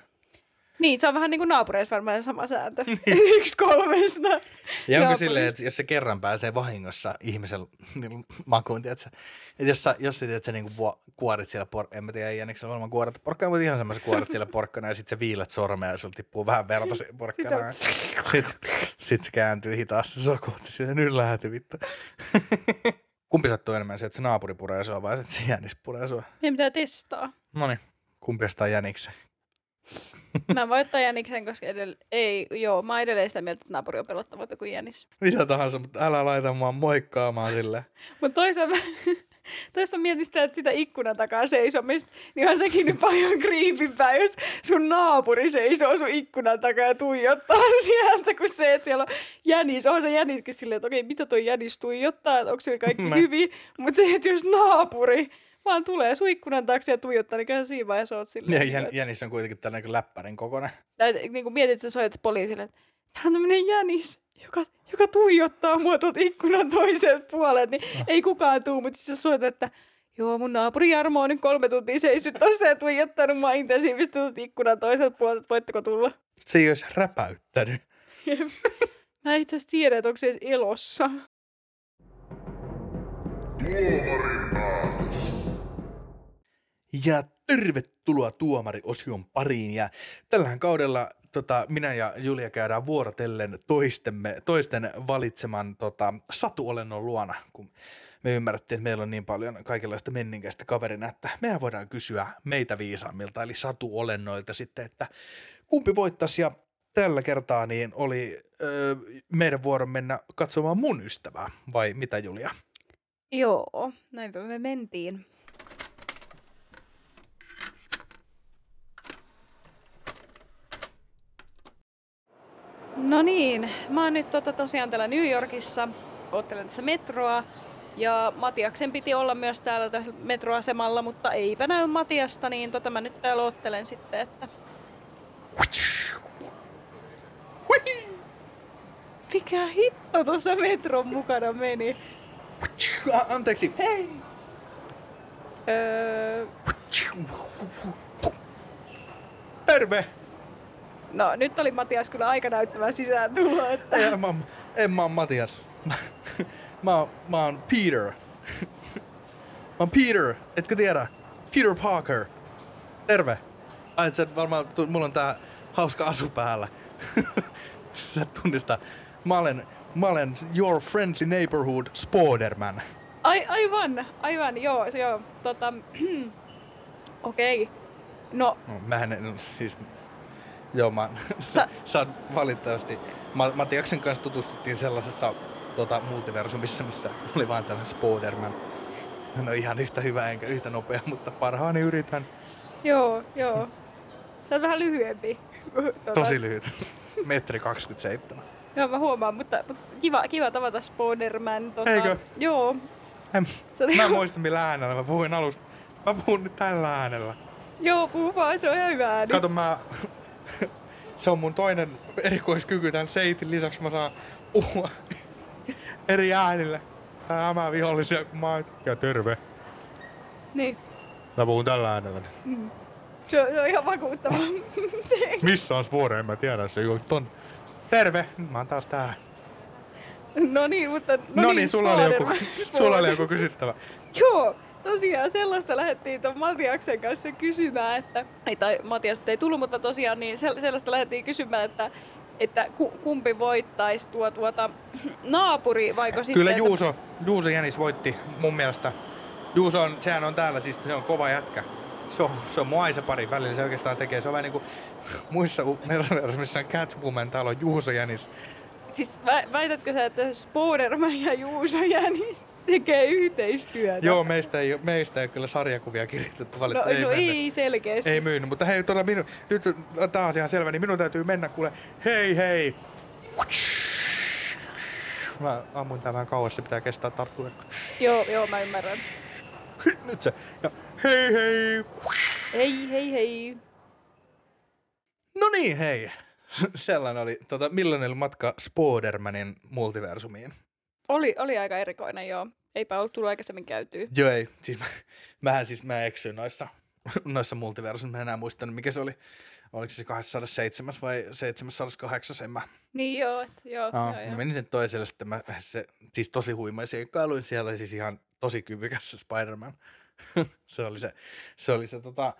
Niin, se on vähän niin kuin naapureissa varmaan sama sääntö. Yksi kolmesta. Ja onko silleen, että jos se kerran pääsee vahingossa ihmisen niin makuun, tiedätkö? Että jos sä, jos sä, tiedät, sä niin vuo, kuorit siellä, por- en mä tiedä, ei Jäniksellä varmaan kuoret porkkana, mutta ihan semmoisen kuoret siellä porkkana ja sit sä viilet sormea ja sulla tippuu vähän verta siihen porkkanaan. Sitten sit se kääntyy hitaasti sua kohti, sillä nyt lähti vittu. Kumpi sattuu enemmän se, että se naapuri puree sua vai se, että se jänis puree sua? Meidän pitää testaa. No niin, kumpi jäniksen? Mä voin ottaa Jäniksen, koska edell- ei, joo, mä oon edelleen sitä mieltä, että naapuri on pelottavampi kuin Jänis. Mitä tahansa, mutta älä laita mua moikkaamaan silleen. Mutta toisaalta, toisaalta mietin sitä, että sitä ikkunan takaa seisomista, niin on sekin nyt paljon kriipimpää, jos sun naapuri seisoo sun ikkunan takaa ja tuijottaa sieltä, kuin se, että siellä on jänis. On se jäniskin silleen, että okei, mitä toi jänis tuijottaa, että onko se kaikki Mä- hyvin. Mutta se, että jos naapuri vaan tulee sun ikkunan taakse ja tuijottaa, niin kyllä siinä vaiheessa oot silleen. Ja niin jän, jänis on kuitenkin tällainen kuin läppärin kokoinen. tai niin kuin mietit, että sä soitat poliisille, että täällä on tämmöinen jänis, joka, joka tuijottaa mua tuolta ikkunan toiselta puolelta, niin ei kukaan tuu, mutta siis sä soitat, että joo, mun naapuri Jarmo on nyt kolme tuntia seissyt tossa ja tuijottanut mua intensiivisesti tuolta ikkunan toiselta puolelta, että voitteko tulla? Se ei olisi räpäyttänyt. Mä en itse asiassa tiedä, että onko se edes elossa. Tuomarin. Ja tervetuloa tuomariosion pariin. Ja tällähän kaudella tota, minä ja Julia käydään vuorotellen toistemme, toisten valitseman tota, satuolennon luona, kun me ymmärrettiin, että meillä on niin paljon kaikenlaista menninkäistä kaverina, että mehän voidaan kysyä meitä viisaammilta, eli satuolennoilta sitten, että kumpi voittaisi ja tällä kertaa niin oli ö, meidän vuoro mennä katsomaan mun ystävää, vai mitä Julia? Joo, näinpä me mentiin. No niin, mä oon nyt tota, tosiaan täällä New Yorkissa, oottelen tässä metroa. Ja Matiaksen piti olla myös täällä tässä metroasemalla, mutta eipä näy Matiasta, niin tota mä nyt täällä oottelen sitten, että mikä hitto tuossa metron mukana meni. Anteeksi, hei! Öö, Terve! No nyt oli Matias kyllä aika näyttävä sisään tulla, että Ei, mä, en mä oon Matias. Mä, mä, oon, mä oon Peter. Mä oon Peter, etkö tiedä? Peter Parker. Terve. Ai, et sä varmaan, mulla on tää hauska asu päällä. sä et tunnista. Mä olen, mä olen your friendly neighborhood Spoderman. Ai, aivan, aivan, joo, se joo, tota, okei. Okay. No, No, mä en, siis, joo, mä, Sä- sä, valitettavasti, Ma- Matiaksen kanssa tutustuttiin sellaisessa tota, multiversumissa, missä oli vain tällainen Spoderman. No ihan yhtä hyvä enkä yhtä nopea, mutta parhaani yritän. joo, joo. Sä oot vähän lyhyempi. Tota, Tosi lyhyt. Metri 27. Joo, mä huomaan, mutta, mutta kiva, kiva tavata Spoderman. Tota, Eikö? Joo. En, mä en muista millä äänellä mä puhuin alusta. Mä puhun nyt tällä äänellä. Joo, puhu vaan, se on ihan hyvä ääni. Kato mä... Se on mun toinen erikoiskyky tämän seitin lisäksi mä saan puhua eri äänillä. Hämää vihollisia kun mä oon... Ja terve. Niin, Mä puhun tällä äänellä. se on, se on ihan vakuuttava. Missä on Spore? En mä tiedä. Se on ton. Terve. Nyt mä oon taas tää. no niin, mutta... No niin, sulla oli, joku, sulla oli joku kysyttävä. Joo, tosiaan sellaista lähdettiin tuon Matiaksen kanssa kysymään, että, ei, tai Matias ei tullut, mutta tosiaan niin sel- sellaista lähdettiin kysymään, että, että ku, kumpi voittaisi tuo tuota naapuri vaiko sitten... Kyllä että- Juuso, Juuso Jänis voitti mun mielestä. Juuso on, sehän on täällä, siis se on kova jätkä. Se on, se on Aisa pari välillä, se oikeastaan tekee. Se on vähän niin kuin muissa missä on Catwoman, täällä on Juuso Jänis. Siis vä- väitätkö sä, että Spoderman ja Juuso Jänis tekee yhteistyötä? Joo, meistä ei, meistä ei ole kyllä sarjakuvia kirjoitettu No, valitettavasti. no mennyt. ei selkeästi. Ei myynyt, mutta hei, tuota, minu, nyt tää on ihan selvä, niin minun täytyy mennä kuule, hei hei. Mä ammuin tää vähän kauas, se pitää kestää tarttua. Joo, joo, mä ymmärrän. Nyt se. Ja hei hei. Hei, hei, hei. No niin, hei. Sellainen oli, tota, millainen oli matka Spodermanin multiversumiin? Oli, oli aika erikoinen, joo. Eipä ollut tullut aikaisemmin käytyä. Joo ei, siis mä, mähän siis mä eksyin noissa, noissa multiversumissa, mä en enää muistanut mikä se oli. Oliko se 207 vai 708, en mä. Niin joo, et, joo, Aa, joo, mä joo. menin sen toiselle sitten, mä, se, siis tosi huima seikkailuin, siellä siis ihan tosi kyvykäs se Spider-Man. se oli se, se oli se tota,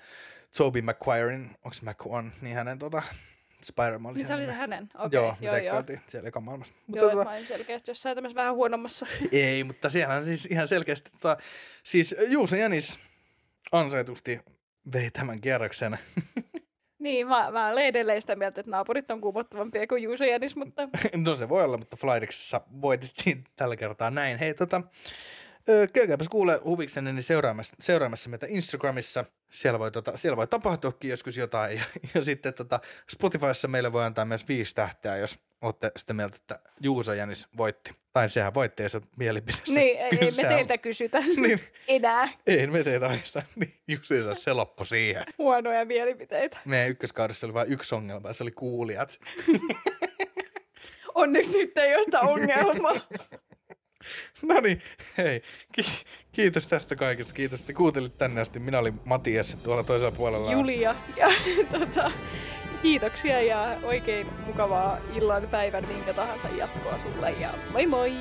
Tobey Maguirein, onko se McQuan, niin hänen tota, Spider-Man oli Niin se oli hänen, okei. Joo, joo, me joo. seikkailtiin siellä ekan maailmassa. Mutta Joo, tota, mä olin selkeästi jossain tämmöisessä vähän huonommassa. ei, mutta siellä on siis ihan selkeästi, tota, siis Juuso Janis ansaitusti vei tämän kierroksen. niin, mä, mä olen edelleen sitä mieltä, että naapurit on kuumottavampia kuin Juuso Jänis, mutta no se voi olla, mutta Flydexissa voitettiin tällä kertaa näin. Hei, tota, käykääpäs kuule huviksenne niin seuraamassa, seuraamassa meitä Instagramissa. Siellä voi, tota, siellä voi tapahtuakin joskus jotain. Ja, ja sitten tota, Spotifyssa meille voi antaa myös viisi tähteä, jos olette sitä mieltä, että Juuso Jänis voitti. Tai sehän voitti, ole mielipiteestä. niin, ei, ei me teiltä kysytä Niin, enää ei me teitä oikeastaan. Niin, justiinsa se loppu siihen. huonoja mielipiteitä. Meidän ykköskaudessa oli vain yksi ongelma, se oli kuulijat. Onneksi nyt ei ole sitä ongelmaa. No niin, hei. Ki- kiitos tästä kaikesta. Kiitos, että kuuntelit tänne asti. Minä olin Matias tuolla toisella puolella. Julia. Ja, tota, kiitoksia ja oikein mukavaa illan, päivän, minkä tahansa jatkoa sulle ja moi moi!